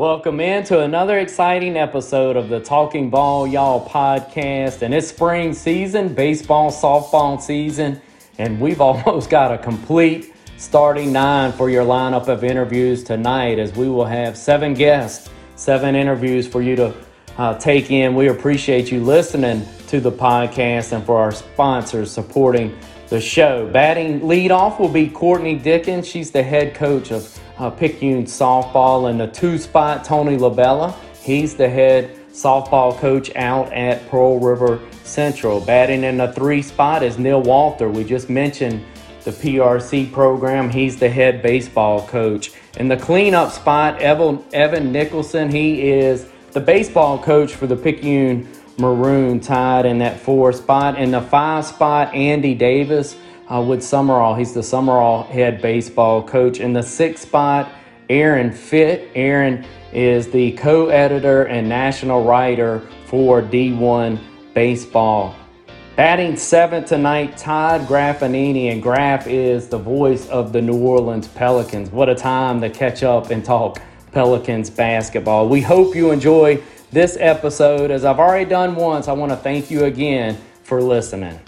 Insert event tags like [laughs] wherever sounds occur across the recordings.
Welcome into another exciting episode of the Talking Ball Y'all podcast. And it's spring season, baseball, softball season, and we've [laughs] almost got a complete starting nine for your lineup of interviews tonight as we will have seven guests, seven interviews for you to uh, take in. We appreciate you listening to the podcast and for our sponsors supporting the show. Batting leadoff will be Courtney Dickens. She's the head coach of uh, Picayune softball. In the two spot, Tony Labella. He's the head softball coach out at Pearl River Central. Batting in the three spot is Neil Walter. We just mentioned the PRC program. He's the head baseball coach. In the cleanup spot, Evan, Evan Nicholson. He is the baseball coach for the Picayune Maroon Tide in that four spot. In the five spot, Andy Davis uh, with Sumrall. He's the Sumrall head baseball coach. In the sixth spot, Aaron Fitt. Aaron is the co editor and national writer for D1 Baseball. Batting seventh tonight, Todd Graffagnini, and Graff is the voice of the New Orleans Pelicans. What a time to catch up and talk Pelicans basketball. We hope you enjoy this episode. As I've already done once, I want to thank you again for listening.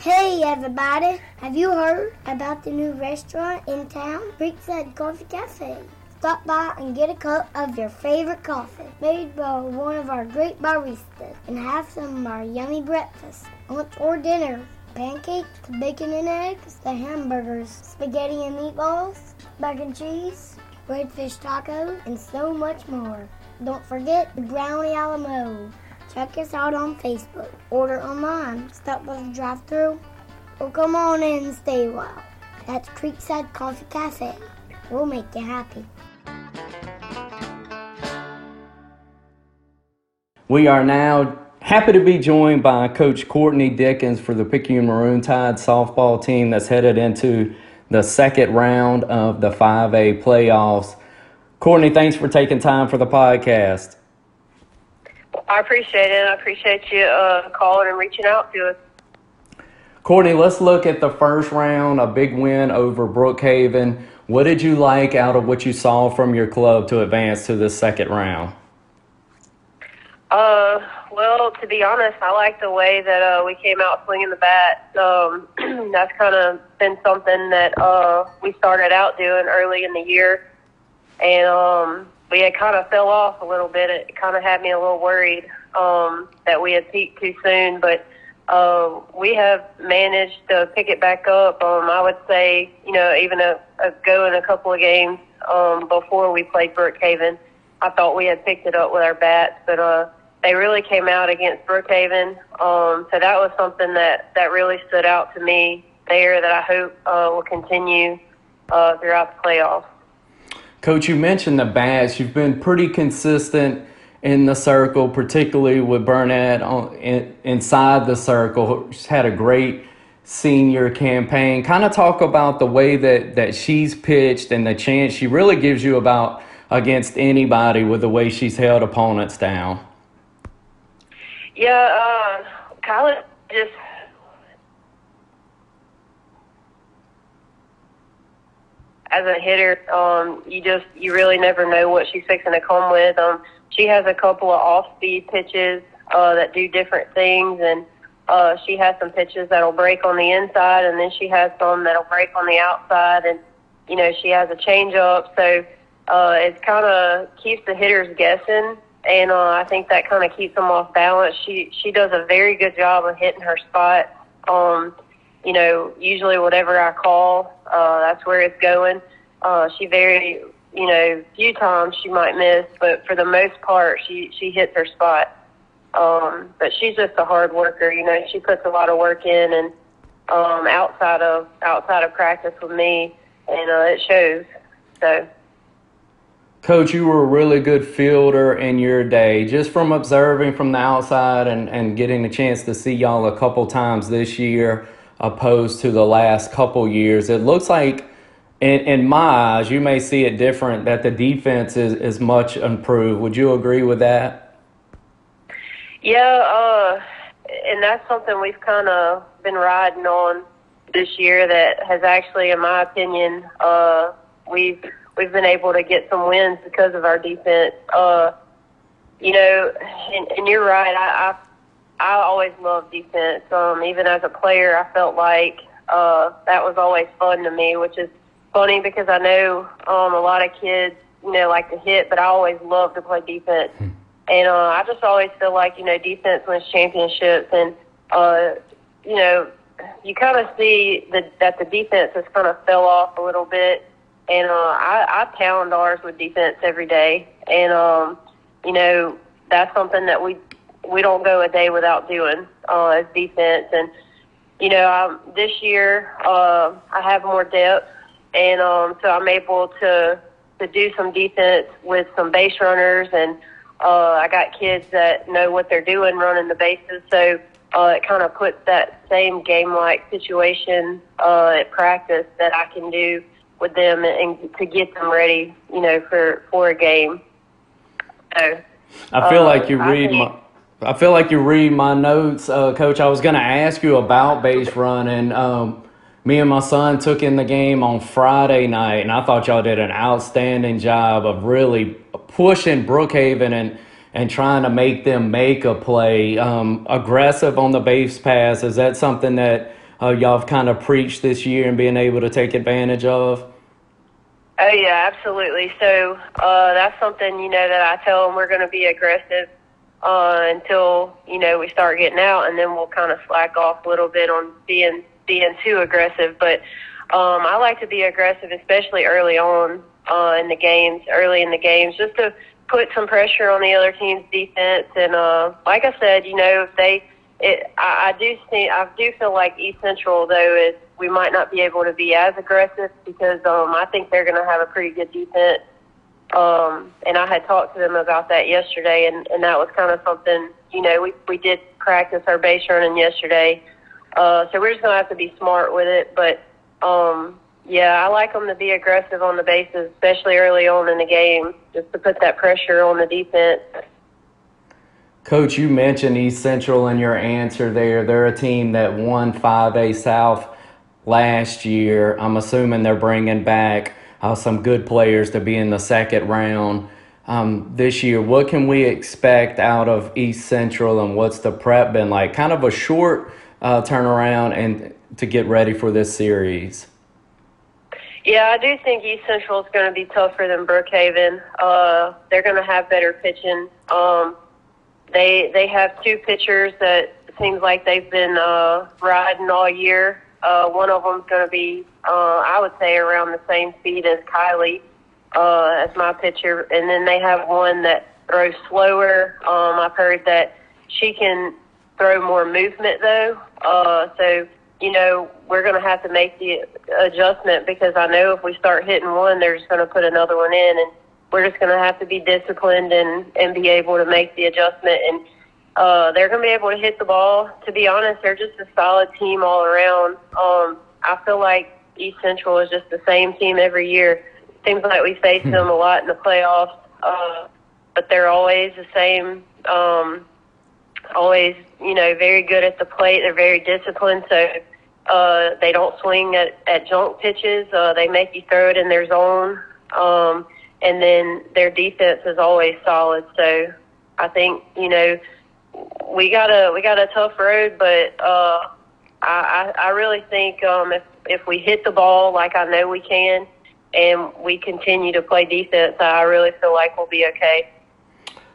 Hey everybody, have you heard about the new restaurant in town, Creekside Coffee Cafe? Stop by and get a cup of your favorite coffee made by one of our great baristas and have some of our yummy breakfast, lunch or dinner. Pancakes, bacon and eggs, the hamburgers, spaghetti and meatballs, mac cheese, redfish tacos, and so much more. Don't forget the brownie a la mode. Check us out on Facebook. Order online. Stop by the drive through or come on in and stay a while. That's Creekside Coffee Cafe. We'll make you happy. We are now happy to be joined by Coach Courtney Dickens for the Picayune Maroon Tide softball team that's headed into the second round of the 5A playoffs. Courtney, thanks for taking time for the podcast. I appreciate it. I appreciate you uh, calling and reaching out to us. Courtney, let's look at the first round, a big win over Brookhaven. What did you like out of what you saw from your club to advance to the second round? Uh, well, to be honest, I like the way that uh, we came out swinging the bat. Um, [clears throat] that's kind of been something that uh, we started out doing early in the year, and um, we had kind of fell off a little bit. It kind of had me a little worried um, that we had peaked too soon, but uh, we have managed to pick it back up. Um, I would say, you know, even a, a go in a couple of games um, before we played Brookhaven, I thought we had picked it up with our bats, but uh, they really came out against Brookhaven. Um, so that was something that that really stood out to me there that I hope uh, will continue uh, throughout the playoffs. Coach, you mentioned the bats. You've been pretty consistent in the circle, particularly with Burnett on, in, inside the circle. She's had a great senior campaign. Kind of talk about the way that, that she's pitched and the chance she really gives you about against anybody with the way she's held opponents down. Yeah, uh, Kyla just as a hitter, um, you just you really never know what she's fixing to come with. Um, she has a couple of off-speed pitches uh, that do different things, and uh, she has some pitches that'll break on the inside, and then she has some that'll break on the outside, and you know she has a changeup, so uh, it kind of keeps the hitters guessing, and uh, I think that kind of keeps them off balance. She she does a very good job of hitting her spot. Um, you know, usually whatever I call, uh, that's where it's going. Uh, she very, you know, few times she might miss, but for the most part, she she hits her spot. Um, but she's just a hard worker. You know, she puts a lot of work in, and um, outside of outside of practice with me, and uh, it shows. So. Coach, you were a really good fielder in your day. Just from observing from the outside and, and getting a chance to see y'all a couple times this year, opposed to the last couple years. It looks like, in, in my eyes, you may see it different, that the defense is, is much improved. Would you agree with that? Yeah, uh, and that's something we've kind of been riding on this year that has actually, in my opinion, uh, we've we've been able to get some wins because of our defense. Uh, you know, and, and you're right. I, I I always loved defense. Um, even as a player, I felt like uh, that was always fun to me, which is funny because I know um, a lot of kids, you know, like to hit, but I always love to play defense. Hmm. And uh, I just always feel like you know defense wins championships, and uh, you know you kind of see that that the defense has kind of fell off a little bit. And uh, I, I pound ours with defense every day, and um, you know that's something that we we don't go a day without doing uh, as defense. And you know, um, this year uh, I have more depth, and um, so I'm able to to do some defense with some base runners, and uh, I got kids that know what they're doing running the bases. So uh, it kind of puts that same game-like situation uh, at practice that I can do with them and, and to get them ready, you know, for for a game. So, I feel uh, like you read my. I feel like you read my notes, uh, Coach. I was going to ask you about base running. Um, me and my son took in the game on Friday night, and I thought y'all did an outstanding job of really pushing Brookhaven and and trying to make them make a play. Um, aggressive on the base pass is that something that uh, y'all have kind of preached this year and being able to take advantage of? Oh yeah, absolutely. So uh, that's something you know that I tell them we're going to be aggressive uh, until you know we start getting out, and then we'll kind of slack off a little bit on being being too aggressive. But um, I like to be aggressive, especially early on uh, in the games, early in the games, just to put some pressure on the other team's defense. And uh, like I said, you know, if they, it, I, I do see, I do feel like East Central though is we might not be able to be as aggressive because um, I think they're going to have a pretty good defense. Um, and I had talked to them about that yesterday, and, and that was kind of something, you know, we, we did practice our base running yesterday. Uh, so we're just going to have to be smart with it. But, um, yeah, I like them to be aggressive on the bases, especially early on in the game, just to put that pressure on the defense. Coach, you mentioned East Central in your answer there. They're a team that won 5A South last year. I'm assuming they're bringing back uh, some good players to be in the second round um, this year. What can we expect out of East Central and what's the prep been like? Kind of a short uh, turnaround and to get ready for this series. Yeah, I do think East Central is going to be tougher than Brookhaven. Uh, they're going to have better pitching. Um, they they have two pitchers that seems like they've been uh, riding all year. Uh, one of them's going to be, uh, I would say, around the same speed as Kylie, uh, as my pitcher. And then they have one that throws slower. Um, I've heard that she can throw more movement though. Uh, so you know, we're going to have to make the adjustment because I know if we start hitting one, they're just going to put another one in, and we're just going to have to be disciplined and and be able to make the adjustment. And uh, they're going to be able to hit the ball. To be honest, they're just a solid team all around. Um, I feel like East Central is just the same team every year. Seems like we face hmm. them a lot in the playoffs, uh, but they're always the same. Um, always, you know, very good at the plate. They're very disciplined. So uh, they don't swing at, at junk pitches. Uh, they make you throw it in their zone. Um, and then their defense is always solid. So I think, you know, we got a we got a tough road, but uh, I, I I really think um, if if we hit the ball like I know we can, and we continue to play defense, I really feel like we'll be okay.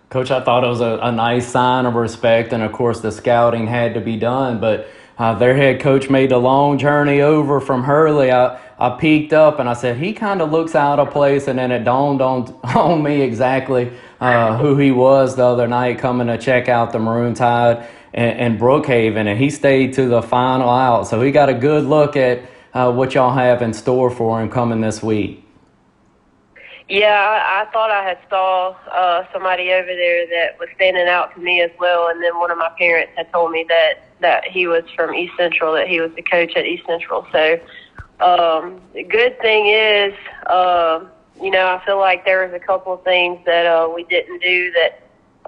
Coach, I thought it was a, a nice sign of respect, and of course the scouting had to be done, but uh, their head coach made a long journey over from Hurley. I, I peeked up and I said, he kind of looks out of place. And then it dawned on, [laughs] on me exactly uh, who he was the other night coming to check out the Maroon Tide and, Brookhaven. And he stayed to the final out. So he got a good look at uh, what y'all have in store for him coming this week. Yeah, I, I thought I had saw uh, somebody over there that was standing out to me as well, and then one of my parents had told me that that he was from East Central, that he was the coach at East Central. So um, the good thing is, uh, you know, I feel like there was a couple of things that uh, we didn't do that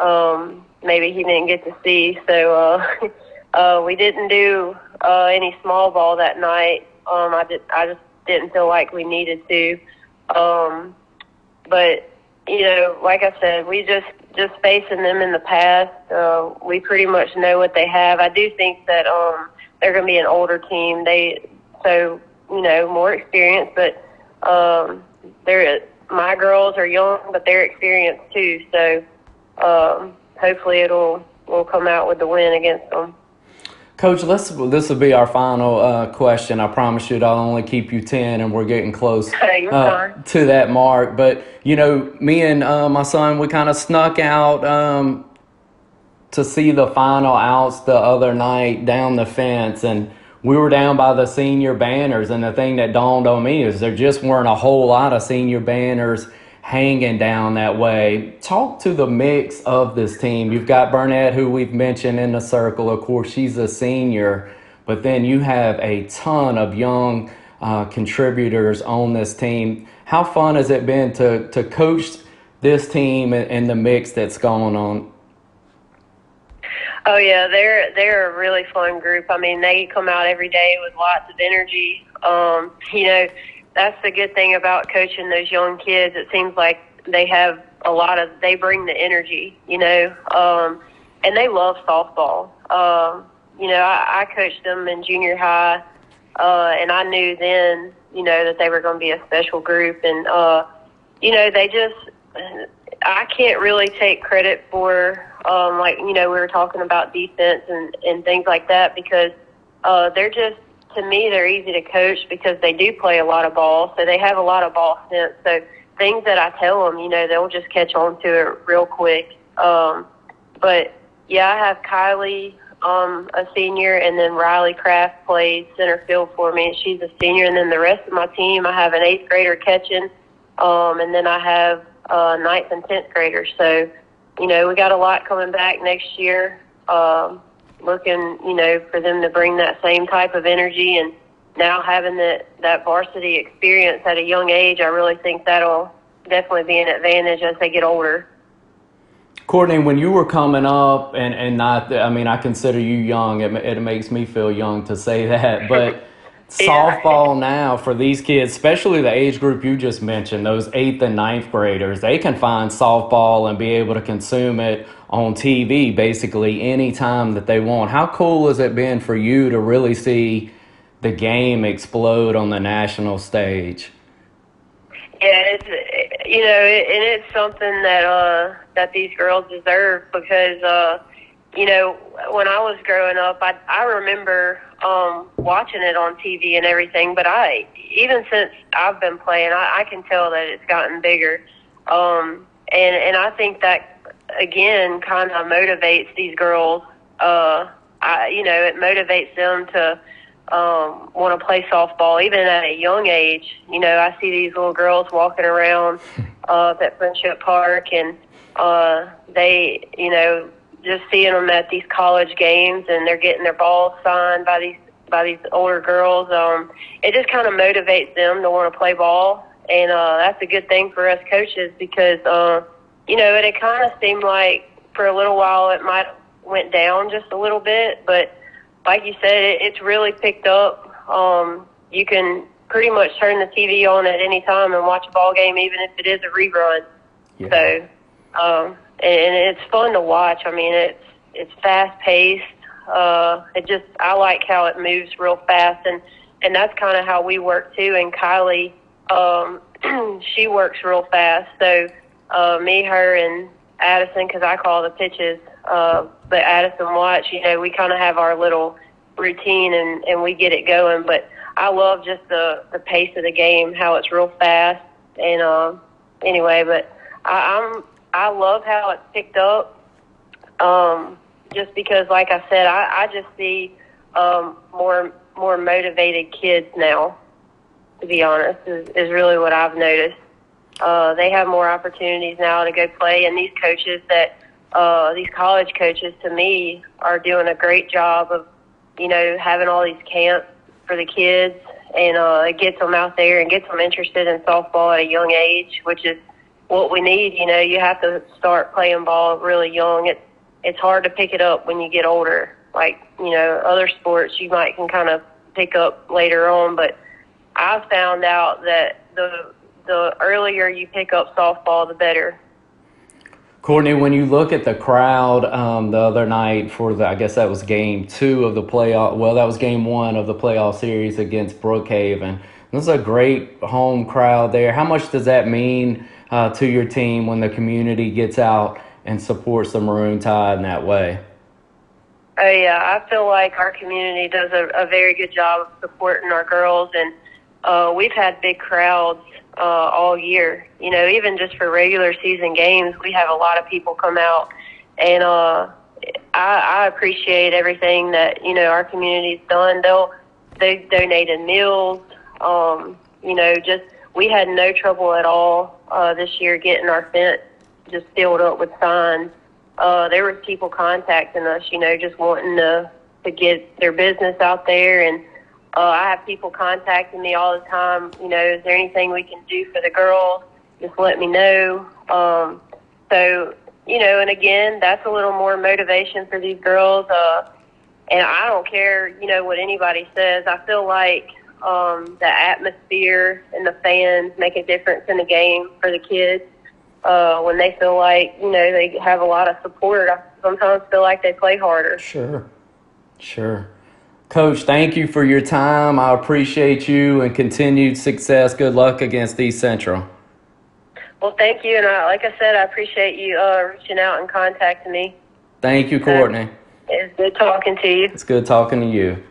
um, maybe he didn't get to see. So uh, [laughs] uh, we didn't do uh, any small ball that night. Um, I did. I just didn't feel like we needed to. Um, but you know, like I said, we just just facing them in the past. Uh, we pretty much know what they have. I do think that um, they're going to be an older team. They so you know more experience, but um, they're my girls are young, but they're experienced too. So um, hopefully it'll will come out with the win against them. Coach, let's, this will be our final uh, question. I promise you, I'll only keep you 10, and we're getting close [laughs] uh, to that mark. But, you know, me and uh, my son, we kind of snuck out um, to see the final outs the other night down the fence. And we were down by the senior banners. And the thing that dawned on me is there just weren't a whole lot of senior banners hanging down that way. Talk to the mix of this team. You've got Burnett, who we've mentioned in the circle. Of course, she's a senior, but then you have a ton of young uh, contributors on this team. How fun has it been to, to coach this team and, and the mix that's going on? Oh yeah, they're they're a really fun group. I mean, they come out every day with lots of energy. Um, you know, that's the good thing about coaching those young kids. It seems like they have a lot of they bring the energy, you know, um, and they love softball. Um, you know, I, I coached them in junior high, uh, and I knew then, you know, that they were going to be a special group, and uh, you know, they just. I can't really take credit for, um, like you know, we were talking about defense and and things like that because uh, they're just to me, they're easy to coach because they do play a lot of ball, so they have a lot of ball sense. So things that I tell them, you know, they'll just catch on to it real quick. Um, but yeah, I have Kylie, um, a senior, and then Riley Kraft plays center field for me. She's a senior, and then the rest of my team, I have an eighth grader catching, um, and then I have uh, ninth and tenth graders. So, you know, we got a lot coming back next year. Um, looking, you know, for them to bring that same type of energy and now having that that varsity experience at a young age, I really think that'll definitely be an advantage as they get older. Courtney, when you were coming up, and, and not, I mean, I consider you young. It, it makes me feel young to say that, but [laughs] softball now for these kids, especially the age group you just mentioned, those eighth and ninth graders, they can find softball and be able to consume it on TV basically anytime that they want. How cool has it been for you to really see the game explode on the national stage? Yeah, it's you know, and it's something that uh that these girls deserve because uh you know, when I was growing up, I I remember um, watching it on TV and everything. But I, even since I've been playing, I, I can tell that it's gotten bigger. Um, and and I think that again kind of motivates these girls. Uh, I, you know, it motivates them to um, want to play softball, even at a young age. You know, I see these little girls walking around [laughs] uh, at Friendship Park, and uh, they, you know, just seeing them at these college games and they're getting their balls signed by these by these older girls, um, it just kind of motivates them to want to play ball, and uh, that's a good thing for us coaches because uh, you know it, it kind of seemed like for a little while it might went down just a little bit, but like you said, it, it's really picked up. Um, you can pretty much turn the TV on at any time and watch a ball game, even if it is a rerun. Yeah. So. Um, and it's fun to watch. I mean, it's it's fast paced. Uh, it just I like how it moves real fast, and and that's kind of how we work too. And Kylie, um, [clears throat] she works real fast. So uh, me, her, and Addison, because I call the pitches, uh, but Addison watch. You know, we kind of have our little routine, and and we get it going. But I love just the the pace of the game, how it's real fast. And uh, anyway, but I, I'm I love how it's picked up. Um, just because, like I said, I, I just see um, more more motivated kids now. To be honest, is, is really what I've noticed. Uh, they have more opportunities now to go play, and these coaches that uh, these college coaches, to me, are doing a great job of, you know, having all these camps for the kids, and uh, gets them out there and gets them interested in softball at a young age, which is what we need. You know, you have to start playing ball really young. It's it's hard to pick it up when you get older. Like you know, other sports you might can kind of pick up later on, but I found out that the the earlier you pick up softball, the better. Courtney, when you look at the crowd um, the other night for the, I guess that was game two of the playoff. Well, that was game one of the playoff series against Brookhaven. This is a great home crowd there. How much does that mean uh, to your team when the community gets out and supports the Maroon Tide in that way? Oh yeah, I feel like our community does a, a very good job of supporting our girls, and uh, we've had big crowds uh, all year. You know, even just for regular season games, we have a lot of people come out, and uh, I, I appreciate everything that you know our community's done. They'll they donated meals. Um, you know, just we had no trouble at all uh, this year getting our fence just filled up with signs. Uh, there was people contacting us, you know, just wanting to to get their business out there and uh, I have people contacting me all the time. You know, is there anything we can do for the girls? Just let me know. Um, so, you know, and again, that's a little more motivation for these girls. Uh, and I don't care, you know, what anybody says. I feel like um, the atmosphere and the fans make a difference in the game for the kids. Uh, when they feel like, you know, they have a lot of support, I sometimes feel like they play harder. Sure. Sure. Coach, thank you for your time. I appreciate you and continued success. Good luck against East Central. Well, thank you. And I, like I said, I appreciate you uh, reaching out and contacting me. Thank you, Courtney. it's good talking to you. It's good talking to you.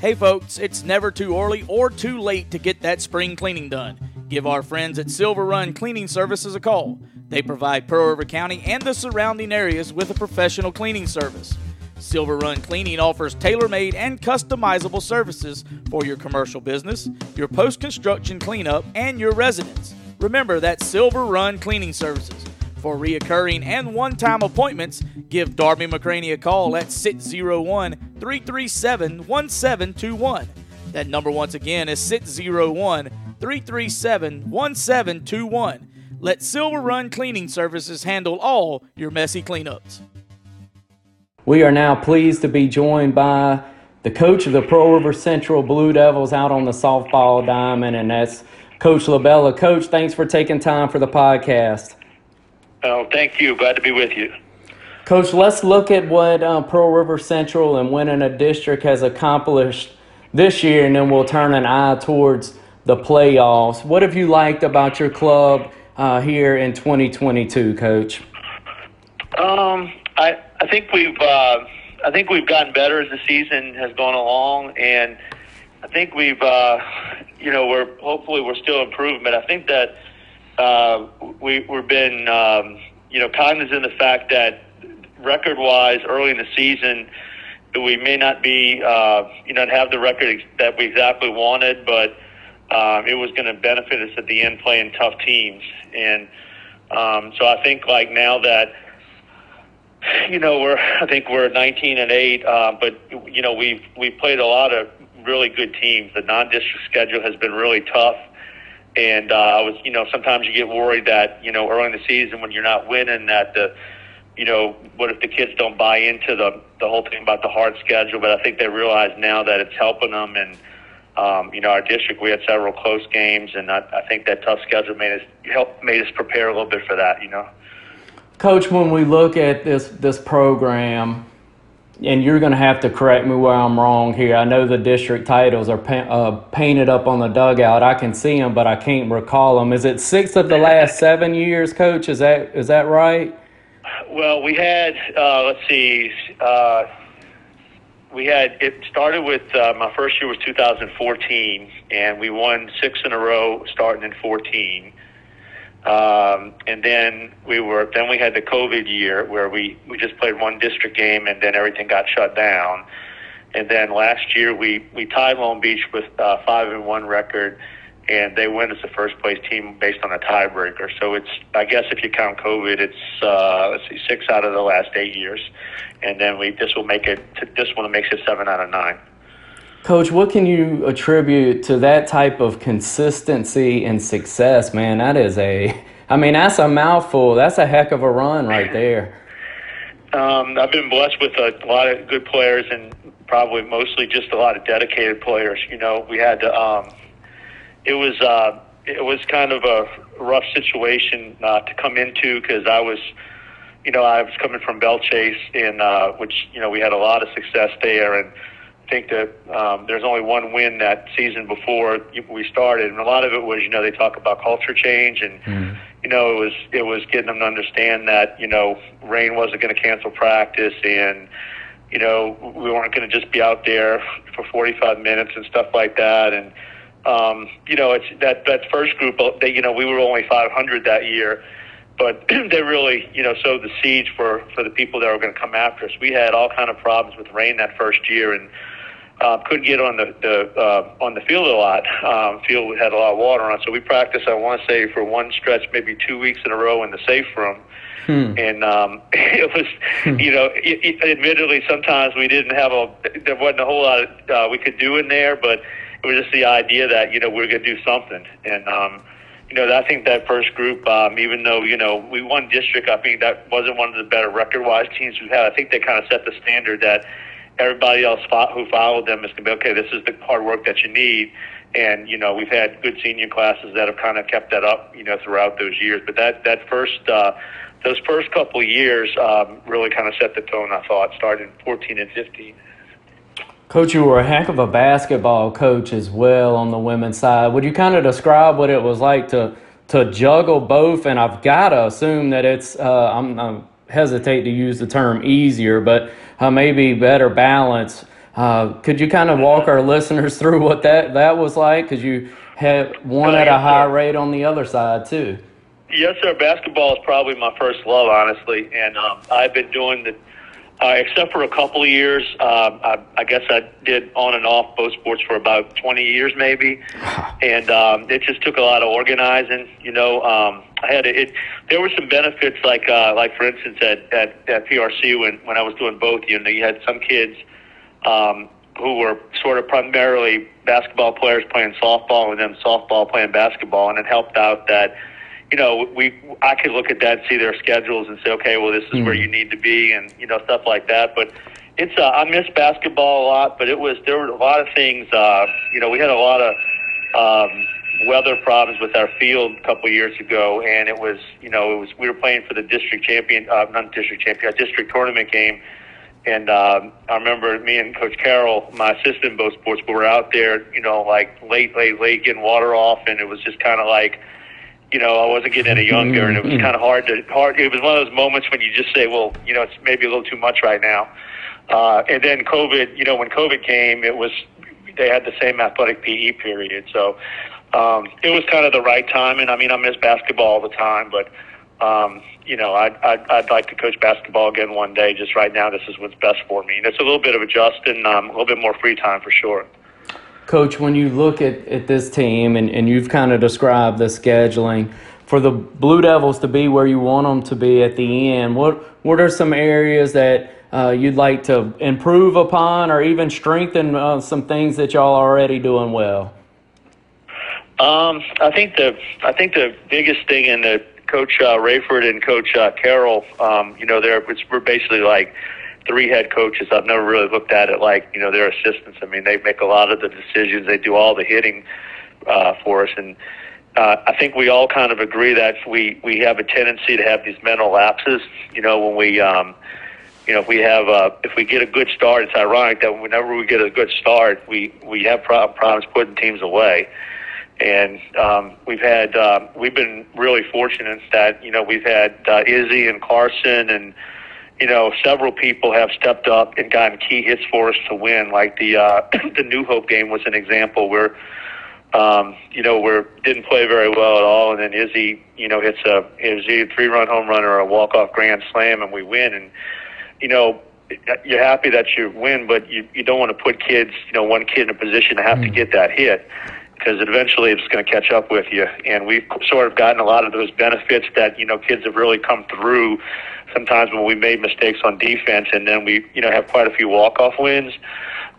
Hey, folks, it's never too early or too late to get that spring cleaning done. Give our friends at Silver Run Cleaning Services a call. They provide Pearl River County and the surrounding areas with a professional cleaning service. Silver Run Cleaning offers tailor made and customizable services for your commercial business, your post construction cleanup, and your residence. Remember that Silver Run Cleaning Services. For reoccurring and one time appointments, give Darby McCraney a call at 601 337 1721. That number, once again, is 601 337 1721. Let Silver Run Cleaning Services handle all your messy cleanups. We are now pleased to be joined by the coach of the Pearl River Central Blue Devils out on the softball diamond, and that's Coach LaBella. Coach, thanks for taking time for the podcast. Oh, thank you. Glad to be with you. Coach, let's look at what uh, Pearl River Central and winning a district has accomplished this year, and then we'll turn an eye towards the playoffs. What have you liked about your club uh, here in 2022, Coach? Um, I I think we've uh, I think we've gotten better as the season has gone along, and I think we've uh, you know we're hopefully we're still improving. But I think that uh, we we've been um, you know cognizant of the fact that record wise early in the season we may not be uh, you know have the record that we exactly wanted, but um, it was going to benefit us at the end playing tough teams, and um, so I think like now that you know, we're I think we're 19 and eight, uh, but you know we've we've played a lot of really good teams. The non-district schedule has been really tough, and uh, I was you know sometimes you get worried that you know early in the season when you're not winning that the you know what if the kids don't buy into the the whole thing about the hard schedule? But I think they realize now that it's helping them and. Um, you know, our district, we had several close games, and I, I think that tough schedule made us help made us prepare a little bit for that. You know. Coach, when we look at this this program, and you're going to have to correct me where I'm wrong here. I know the district titles are pa- uh, painted up on the dugout. I can see them, but I can't recall them. Is it six of the last seven years, Coach? Is that is that right? Well, we had uh, let's see, uh, we had it started with uh, my first year was 2014, and we won six in a row starting in 14. Um, and then we were then we had the COVID year where we we just played one district game and then everything got shut down. And then last year we we tied Long Beach with uh, five and one record, and they win as the first place team based on a tiebreaker. So it's I guess if you count COVID, it's uh, let's see six out of the last eight years, and then we this will make it this one makes it seven out of nine. Coach, what can you attribute to that type of consistency and success, man? That is a, I mean, that's a mouthful. That's a heck of a run right there. Um, I've been blessed with a lot of good players and probably mostly just a lot of dedicated players. You know, we had, um, it was, uh, it was kind of a rough situation uh, to come into because I was, you know, I was coming from Belle Chasse and uh, which you know we had a lot of success there, and think that um, there's only one win that season before we started, and a lot of it was, you know, they talk about culture change, and mm. you know, it was it was getting them to understand that you know rain wasn't going to cancel practice, and you know we weren't going to just be out there for 45 minutes and stuff like that, and um, you know, it's that that first group. Uh, they, you know, we were only 500 that year, but [clears throat] they really, you know, sowed the seeds for for the people that were going to come after us. We had all kind of problems with rain that first year, and uh, couldn't get on the the uh, on the field a lot. Um, field had a lot of water on, so we practiced. I want to say for one stretch, maybe two weeks in a row in the safe room. Hmm. And um, [laughs] it was, hmm. you know, it, it, admittedly, sometimes we didn't have a, there wasn't a whole lot of, uh, we could do in there, but it was just the idea that you know we are going to do something, and um, you know I think that first group, um, even though you know we won district, I think that wasn't one of the better record-wise teams we've had. I think they kind of set the standard that everybody else who followed them is going to be okay. This is the hard work that you need. And you know we've had good senior classes that have kind of kept that up, you know, throughout those years. But that that first uh, those first couple years um, really kind of set the tone. I thought, starting 14 and 15. Coach, you were a heck of a basketball coach as well on the women's side. Would you kind of describe what it was like to to juggle both? And I've got to assume that it's uh, I'm, I'm, hesitate to use the term easier, but uh, maybe better balance. Uh, could you kind of walk our listeners through what that that was like? Because you had one at a high rate on the other side too. Yes, sir. Basketball is probably my first love, honestly, and um, I've been doing the uh, except for a couple of years. Uh, I, I guess I did on and off both sports for about 20 years, maybe, [sighs] and um, it just took a lot of organizing. You know, um, I had it. There were some benefits, like uh, like for instance at, at at PRC when when I was doing both. You know, you had some kids um, who were sort of primarily basketball players playing softball, and then softball playing basketball, and it helped out that you know, we I could look at that, see their schedules, and say, okay, well, this is mm. where you need to be, and you know, stuff like that. But it's uh, I miss basketball a lot, but it was there were a lot of things. Uh, you know, we had a lot of um, weather problems with our field a couple years ago, and it was you know it was we were playing for the district champion, uh, not district champion, district tournament game. And um, I remember me and Coach Carroll, my assistant in both sports, but we were out there, you know, like late, late, late, getting water off, and it was just kind of like, you know, I wasn't getting any younger, and it was mm-hmm. kind of hard to hard. It was one of those moments when you just say, well, you know, it's maybe a little too much right now. Uh, and then COVID, you know, when COVID came, it was they had the same athletic PE period, so um, it was kind of the right time. And I mean, I miss basketball all the time, but um, you know, I'd, I'd I'd like to coach basketball again one day. Just right now, this is what's best for me. And it's a little bit of adjusting, um, a little bit more free time for sure. Coach, when you look at, at this team and, and you've kind of described the scheduling, for the Blue Devils to be where you want them to be at the end, what, what are some areas that uh, you'd like to improve upon or even strengthen uh, some things that y'all are already doing well? Um, I think the I think the biggest thing in the Coach uh, Rayford and Coach uh, Carroll, um, you know, they're we're basically like three head coaches. I've never really looked at it like you know their assistants. I mean, they make a lot of the decisions. They do all the hitting uh, for us, and uh, I think we all kind of agree that we we have a tendency to have these mental lapses. You know, when we um, you know if we have uh, if we get a good start, it's ironic that whenever we get a good start, we we have problems putting teams away. And um, we've had uh, we've been really fortunate that you know we've had uh, Izzy and Carson and you know, several people have stepped up and gotten key hits for us to win. Like the uh, [clears throat] the New Hope game was an example where, um, you know, where didn't play very well at all, and then Izzy, you know, hits a Izzy a three run home run or a walk off grand slam, and we win. And you know, you're happy that you win, but you you don't want to put kids, you know, one kid in a position to have mm. to get that hit because eventually it's going to catch up with you. And we've sort of gotten a lot of those benefits that you know kids have really come through. Sometimes when we made mistakes on defense, and then we you know have quite a few walk off wins.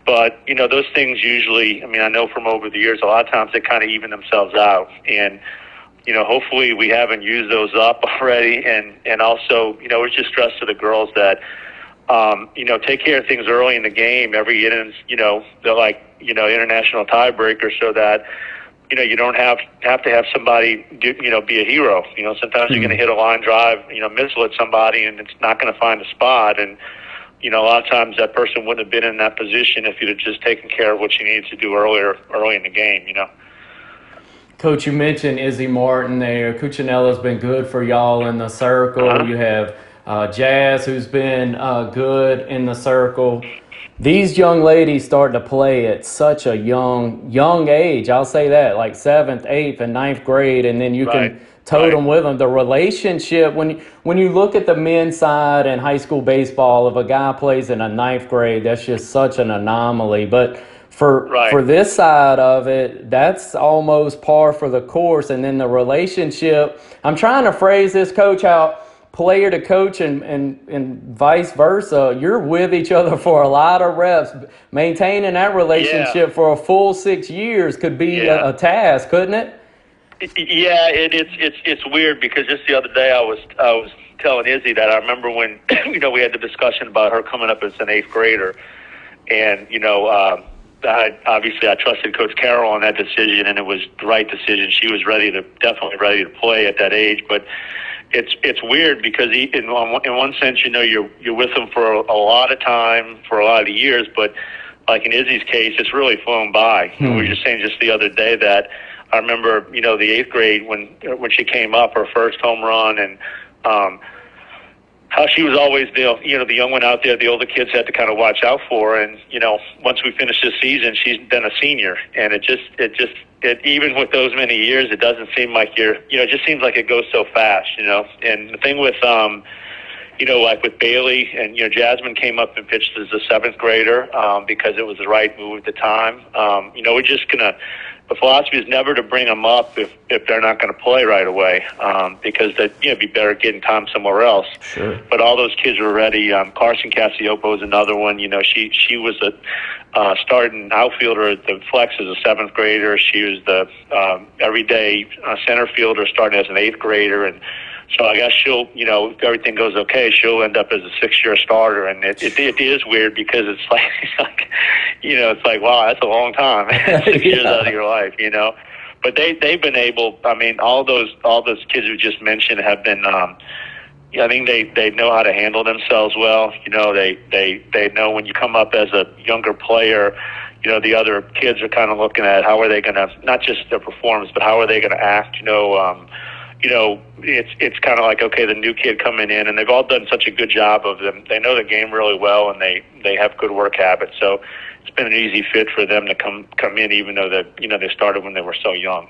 But you know those things usually. I mean, I know from over the years, a lot of times they kind of even themselves out. And you know, hopefully we haven't used those up [laughs] already. And and also, you know, it's just stress to the girls that um, you know, take care of things early in the game. Every innings, you know, they're like, you know, international tiebreaker so that you know, you don't have have to have somebody, do, you know, be a hero. You know, sometimes you're going to hit a line drive, you know, missile at somebody, and it's not going to find a spot. And you know, a lot of times that person wouldn't have been in that position if you'd have just taken care of what you needed to do earlier, early in the game. You know. Coach, you mentioned Izzy Martin there. Cuccinella's been good for y'all in the circle. Uh-huh. You have uh, Jazz, who's been uh, good in the circle. These young ladies start to play at such a young young age. I'll say that, like seventh, eighth, and ninth grade, and then you Right. can tote Right. them with them. The relationship when when you look at the men's side in high school baseball, if a guy plays in a ninth grade, that's just such an anomaly. But for Right. for this side of it, that's almost par for the course. And then the relationship. I'm trying to phrase this, coach, how player to coach and, and, and vice versa. You're with each other for a lot of reps. Maintaining that relationship for a full six years could be Yeah. a, a task, couldn't it? Yeah, it, it's it's it's weird because just the other day I was I was telling Izzy that I remember when [clears throat] you know we had the discussion about her coming up as an eighth grader, and you know uh, I, obviously I trusted Coach Carroll on that decision, and it was the right decision. She was ready to definitely ready to play at that age, but it's it's weird because he, in one, in one sense, you know, you're you're with them for a, a lot of time, for a lot of years, but like in Izzy's case, it's really flown by. We were just saying just the other day that I remember, you know, the eighth grade when when she came up, her first home run, and um, how she was always the you know the young one out there. The older kids had to kind of watch out for, and you know, once we finish this season, she's then a senior, and it just it just it even with those many years, it doesn't seem like you're you know, it just seems like it goes so fast, you know. And the thing with um, you know, like with Bailey and you know, Jasmine came up and pitched as a seventh grader um, because it was the right move at the time. Um, you know, we're just gonna. The philosophy is never to bring them up if if they're not going to play right away, um, because that you know, be better getting time somewhere else. Sure. But all those kids were ready. Um, Carson Cassiopo is another one. You know, she she was a uh, starting outfielder at the flex as a seventh grader. She was the um, everyday uh, center fielder starting as an eighth grader, and so I guess she'll, you know, if everything goes okay, she'll end up as a six-year starter. And it, it, it is weird because it's [laughs] like, it's like, you know, it's like, wow, that's a long time, [laughs] [laughs] six years out of your life, you know. But they they've been able. I mean, all those all those kids who just mentioned have been. Um, yeah, I think they they know how to handle themselves well. You know, they they they know when you come up as a younger player, you know, the other kids are kind of looking at how are they going to not just their performance, but how are they going to act. You know, um, you know, it's it's kind of like okay, the new kid coming in, and they've all done such a good job of them. They know the game really well, and they they have good work habits. So it's been an easy fit for them to come come in, even though that you know they started when they were so young.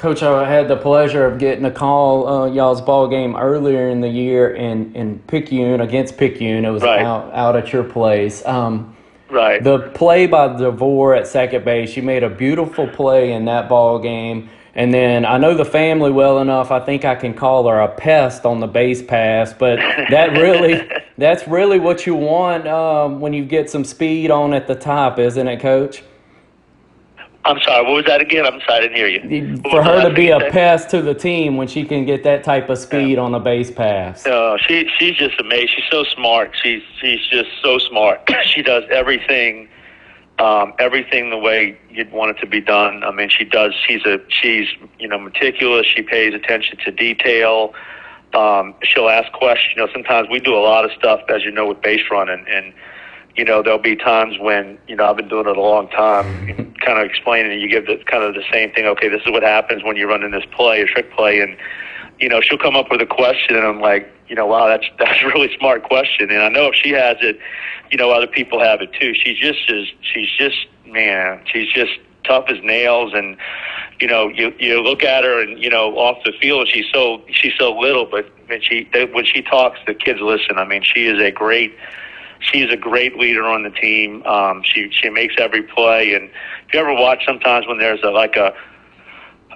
Coach, I had the pleasure of getting a call uh, y'all's ball game earlier in the year in in Picayune against Picayune. It was Right. out out at your place. Um, Right. the play by DeVore at second base, she made a beautiful play in that ball game. And then I know the family well enough. I think I can call her a pest on the base pass, but that really, [laughs] that's really what you want um, when you get some speed on at the top, isn't it, Coach? I'm sorry. What was that again? I'm sorry, I didn't hear you. What For her to be a pest to the team when she can get that type of speed on a base pass. No, she she's just amazing. She's so smart. She's she's just so smart. [clears throat] she does everything, um, everything the way you'd want it to be done. I mean, she does. She's a she's you know meticulous. She pays attention to detail. Um, she'll ask questions. You know, sometimes we do a lot of stuff, as you know, with base running, and you know there'll be times when you know I've been doing it a long time, kind of explaining. And you give the kind of the same thing. Okay, this is what happens when you're running this play, a trick play, and you know, she'll come up with a question, and I'm like, you know, wow, that's [laughs] that's a really smart question. And I know if she has it, you know, other people have it too. She's just is she's just man, she's just tough as nails, and you know, you you look at her, and you know, off the field, she's so she's so little, but when she when she talks, the kids listen. I mean, she is a great. She's a great leader on the team. Um, she she makes every play, and if you ever watch, sometimes when there's a like a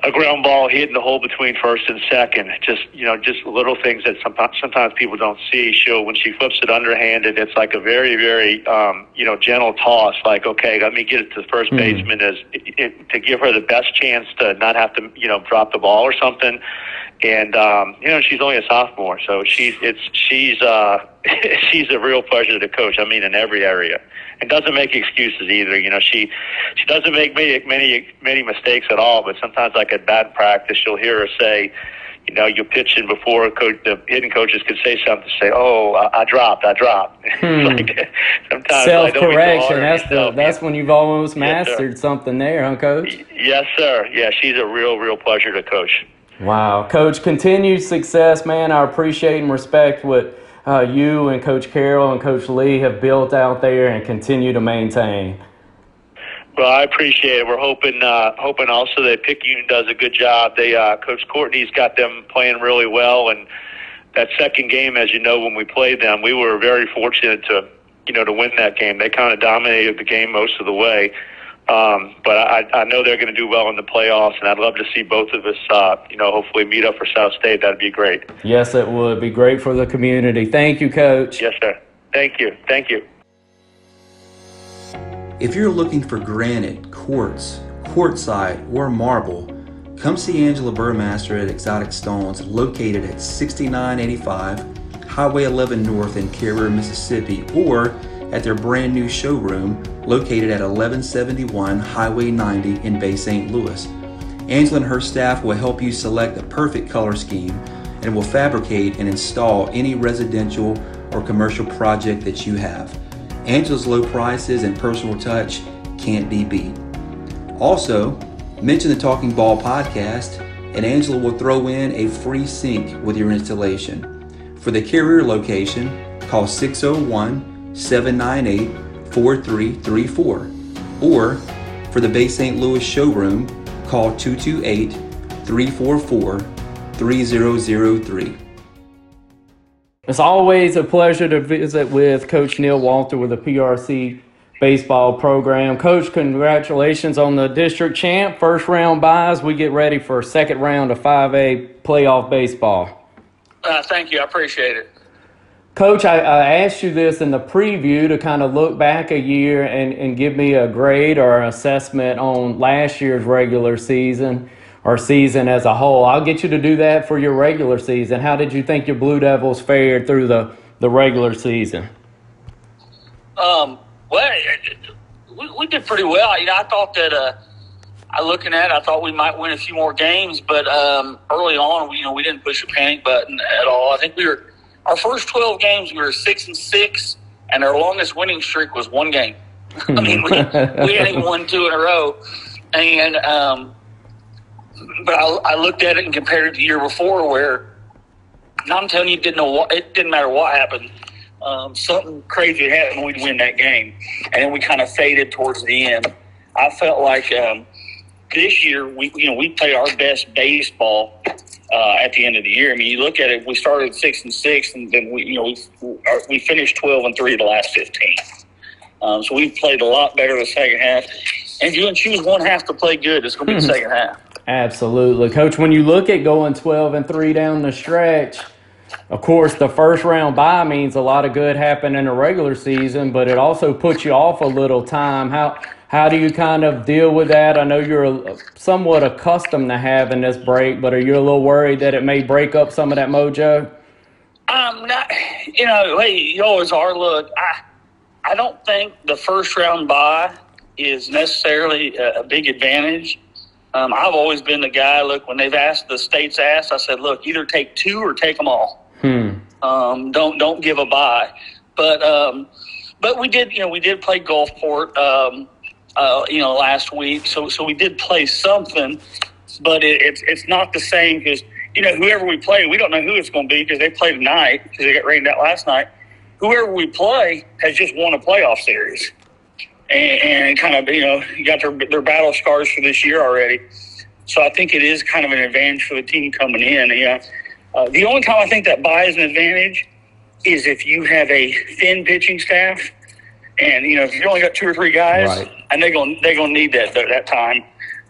a ground ball hit in the hole between first and second. Just you know, just little things that sometimes sometimes people don't see. She'll when she flips it underhanded, it's like a very very um, you know gentle toss. Like okay, let me get it to the first Mhm. baseman as it, to give her the best chance to not have to you know drop the ball or something. And um, you know she's only a sophomore, so she's it's she's uh, [laughs] she's a real pleasure to coach. I mean, in every area, and doesn't make excuses either. You know, she she doesn't make many many many mistakes at all. But sometimes, like at bad practice, you'll hear her say you know, you're pitching before coach, the hitting coaches could say something, say, "Oh, I, I dropped, I dropped." [laughs] Hmm. like, sometimes self correction. That's the that's when you've almost Yes, mastered something there, huh, Coach? Yes, sir. Yeah, she's a real, real pleasure to coach. Wow, Coach, continued success, man. I appreciate and respect what uh, you and Coach Carroll and Coach Lee have built out there and continue to maintain. Well, I appreciate it. We're hoping, uh, hoping also that Pick Picayune does a good job. They, uh, Coach Courtney's got them playing really well, and that second game, as you know, when we played them, we were very fortunate to, you know, to win that game. They kind of dominated the game most of the way. Um, but I, I know they're going to do well in the playoffs, and I'd love to see both of us, uh, you know, hopefully meet up for South State. That'd be great. Yes, it would be great for the community. Thank you, Coach. Yes, sir. Thank you. Thank you. If you're looking for granite, quartz, quartzite, or marble, come see Angela Burmaster at Exotic Stones, located at 6985 Highway 11 North in Carriere, Mississippi, or at their brand new showroom located at 1171 Highway 90 in Bay St. Louis. Angela and her staff will help you select the perfect color scheme and will fabricate and install any residential or commercial project that you have. Angela's low prices and personal touch can't be beat. Also, mention the Talking Ball podcast, and Angela will throw in a free sink with your installation. For the Carriere location, call 601 798 4334. Or for the Bay St. Louis showroom, call 228 344 3003. It's always a pleasure to visit with Coach Neil Walter with the PRC baseball program. Coach, congratulations on the district champ. First round byes. We get ready for second round of 5A playoff baseball. Uh, thank you. I appreciate it. Coach, I, I asked you this in the preview to kind of look back a year and, and give me a grade or an assessment on last year's regular season or season as a whole. I'll get you to do that for your regular season. How did you think your Blue Devils fared through the, the regular season? Um, well, we, we did pretty well. You know, I thought that. Uh, I looking at, it, I thought we might win a few more games, but um, early on, we, you know, we didn't push a panic button at all. I think we were our first twelve games, we were six and six, and our longest winning streak was one game. [laughs] I mean, we, we hadn't won two in a row, and um, but I, I looked at it and compared it to the year before, where I'm telling you, didn't know what it didn't matter what happened. Um, something crazy happened, we'd win that game, and then we kind of faded towards the end. I felt like um, this year we you know we played our best baseball uh, at the end of the year. I mean, you look at it, we started six and six, and then we you know we we finished twelve and three the last fifteen. Um, so we played a lot better the second half. And you can choose one half to play good. It's going to be the second half. Absolutely. Coach, when you look at going 12 and 3 down the stretch, of course, the first round bye means a lot of good happened in the regular season, but it also puts you off a little time. How how do you kind of deal with that? I know you're somewhat accustomed to having this break, but are you a little worried that it may break up some of that mojo? Um, not, you know, hey, you always are. Look, I, I don't think the first round bye is necessarily a, a big advantage. Um, I've always been the guy. Look, when they've asked, the states asked, I said, look, either take two or take them all. Hmm. Um, don't don't give a bye. But um, but we did, you know, we did play Gulfport, um, uh, you know, last week. So so we did play something, but it, it's it's not the same because you know whoever we play, we don't know who it's going to be because they play tonight because they got rained out last night. Whoever we play has just won a playoff series, and, and kind of you know got their their battle scars for this year already. So I think it is kind of an advantage for the team coming in. Yeah. Uh, the only time I think that buys an advantage is if you have a thin pitching staff, and you know if you only got two or three guys, Right. and they're going they're going to need that that time.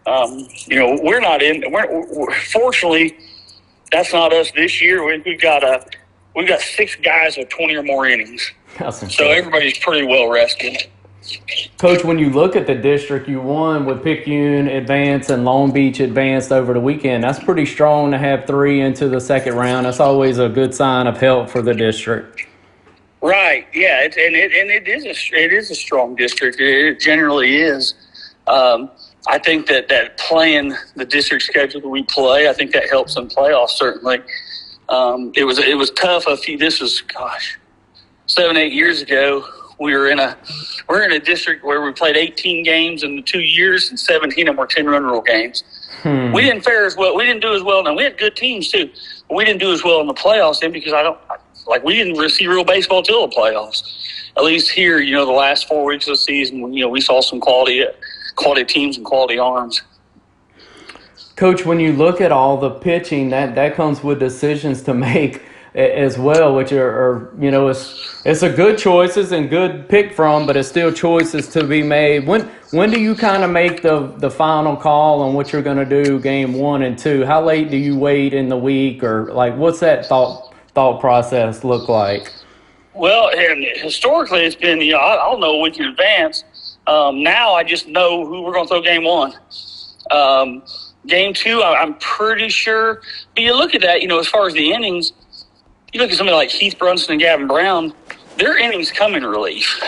Um, you know, we're not in. We're, we're fortunately that's not us this year. We, we've got a we've got six guys with twenty or more innings, so everybody's pretty well rested. Coach, when you look at the district you won with Picayune advance and Long Beach advanced over the weekend, that's pretty strong to have three into the second round. That's always a good sign of help for the district. Right. Yeah. It, and it and it is a it is a strong district. It generally is. Um, I think that that playing the district schedule that we play, I think that helps in playoffs certainly. Um, it was it was tough. A few. This was gosh, seven eight years ago. We were in a we're in a district where we played 18 games in the two years, and 17 of them were 10 run rule games. Hmm. We didn't fare as well. We didn't do as well. Now we had good teams too, but we didn't do as well in the playoffs then because I don't like we didn't see real baseball till the playoffs. At least here, you know, the last four weeks of the season, you know, we saw some quality quality teams and quality arms. Coach, when you look at all the pitching, that that comes with decisions to [laughs] make as well, which are, are, you know it's it's a good choices and good pick from, but it's still choices to be made. When when do you kind of make the the final call on what you're going to do game one and two? How late do you wait in the week, or like what's that thought thought process look like? Well, historically, it's been you know I'll know a week in advance. Um, now I just know who we're going to throw game one. Um, game two, I'm pretty sure. But you look at that, you know, as far as the innings you look at somebody like Keith Brunson and Gavin Brown, their innings come in relief.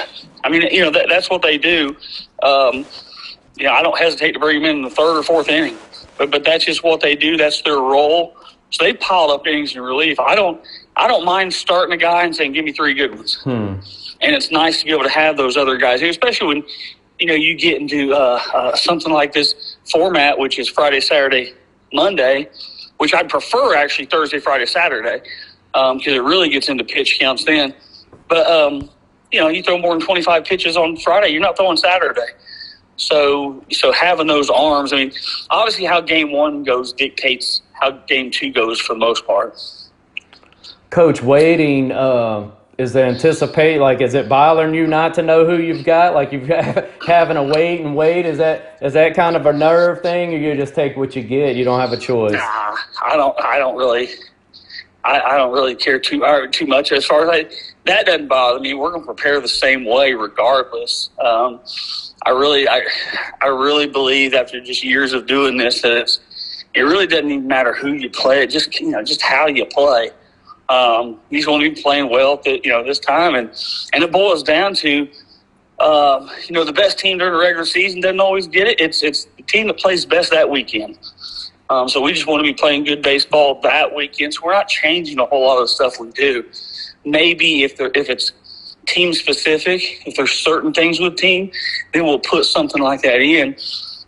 I mean, you know, that, that's what they do. Um, you know, I don't hesitate to bring them in the third or fourth inning, but but that's just what they do. That's their role. So they piled up innings in relief. I don't I don't mind starting a guy and saying, "Give me three good ones." Hmm. And it's nice to be able to have those other guys, especially when you know you get into uh, uh, something like this format, which is Friday, Saturday, Monday, which I'd prefer actually Thursday, Friday, Saturday because um, it really gets into pitch counts then. But um, you know, you throw more than 25 pitches on Friday, you're not throwing Saturday. So, so having those arms, I mean, obviously, how game one goes dictates how game two goes for the most part. Coach, waiting uh, is the anticipate like is it bothering you not to know who you've got? Like you've [laughs] having to wait and wait. Is that is that kind of a nerve thing, or you just take what you get? You don't have a choice. Nah, I don't. I don't really. I, I don't really care too too much as far as I, that doesn't bother me. We're going to prepare the same way regardless. Um, I really, I, I really believe after just years of doing this that it's, it really doesn't even matter who you play. Just you know just how you play. Um, he's going to be playing well, at, you know, this time, and and it boils down to, um, you know, the best team during the regular season doesn't always get it. It's it's the team that plays best that weekend. Um, so we just want to be playing good baseball that weekend. So we're not changing a whole lot of the stuff we do. Maybe if there, if it's team specific, if there's certain things with team, then we'll put something like that in.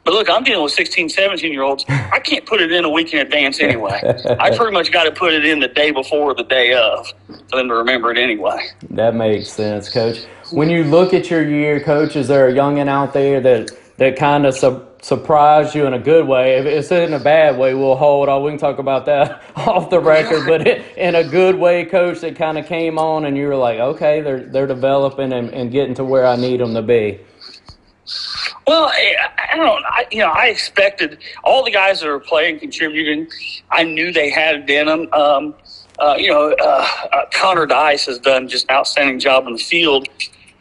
But look, I'm dealing with 16, 17 year olds. I can't put it in a week in advance anyway. [laughs] I pretty much got to put it in the day before the day of for them to remember it anyway. That makes sense, Coach. When you look at your year, Coach, is there a youngin' out there that, that kind of sub- surprised you in a good way. If it's in a bad way, we'll hold on. We can talk about that [laughs] off the record. But in a good way, coach, that kind of came on and you were like, okay, they're they're developing and, and getting to where I need them to be. Well, I, don't. I, you know, I expected all the guys that are playing, contributing. I knew they had it in them. Um, uh, you know, uh, uh, Connor Dice has done just an outstanding job in the field.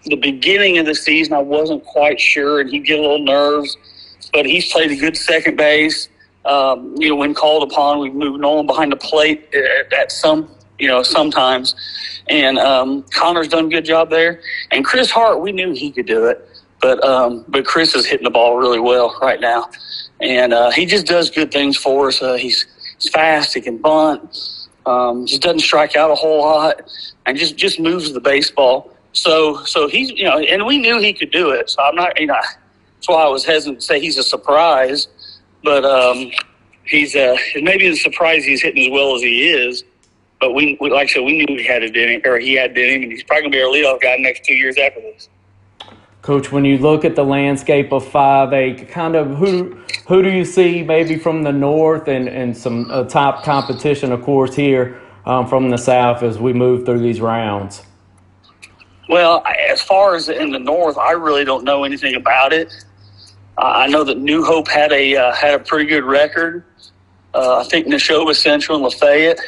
The beginning of the season, I wasn't quite sure, and he'd get a little nerves but he's played a good second base. Um, you know, when called upon, we've moved on behind the plate at, at some, you know, sometimes. And um, Connor's done a good job there. And Chris Hart, we knew he could do it, but um, but Chris is hitting the ball really well right now, and uh, he just does good things for us. Uh, he's, he's fast, he can bunt, um, just doesn't strike out a whole lot, and just just moves the baseball. So so he's you know, and we knew he could do it. So I'm not you know. That's why I was hesitant to say he's a surprise, but um, he's uh, maybe the surprise he's hitting as well as he is. But we, we like I said, we knew he had it in him, or he had it in him, and he's probably to be our leadoff guy next two years after this. Coach, when you look at the landscape of 5A, kind of who who do you see maybe from the north and, and some uh, top competition, of course, here um, from the south as we move through these rounds? Well, as far as in the north, I really don't know anything about it. I know that New Hope had a uh, had a pretty good record. Uh, I think Neshoba Central and Lafayette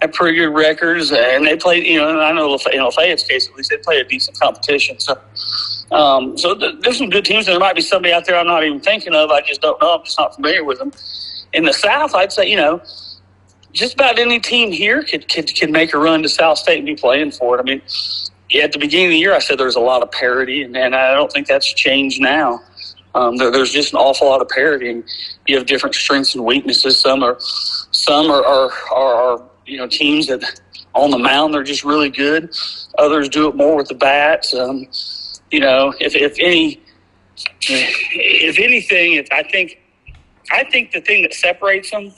had pretty good records, and they played. You know, I know in Lafayette's case at least they played a decent competition. So Um, so th- there's some good teams. There might be somebody out there I'm not even thinking of. I just don't know. I'm just not familiar with them. In the South, I'd say you know, just about any team here could could, could make a run to South State and be playing for it. I mean, yeah, at the beginning of the year, I said there's a lot of parity, and, and I don't think that's changed now. Um, there, there's just an awful lot of parity, and you have different strengths and weaknesses. Some are, some are, are, are, are you know teams that on the mound they're just really good. Others do it more with the bats. Um, you know, if, if any, if anything, if I think, I think the thing that separates them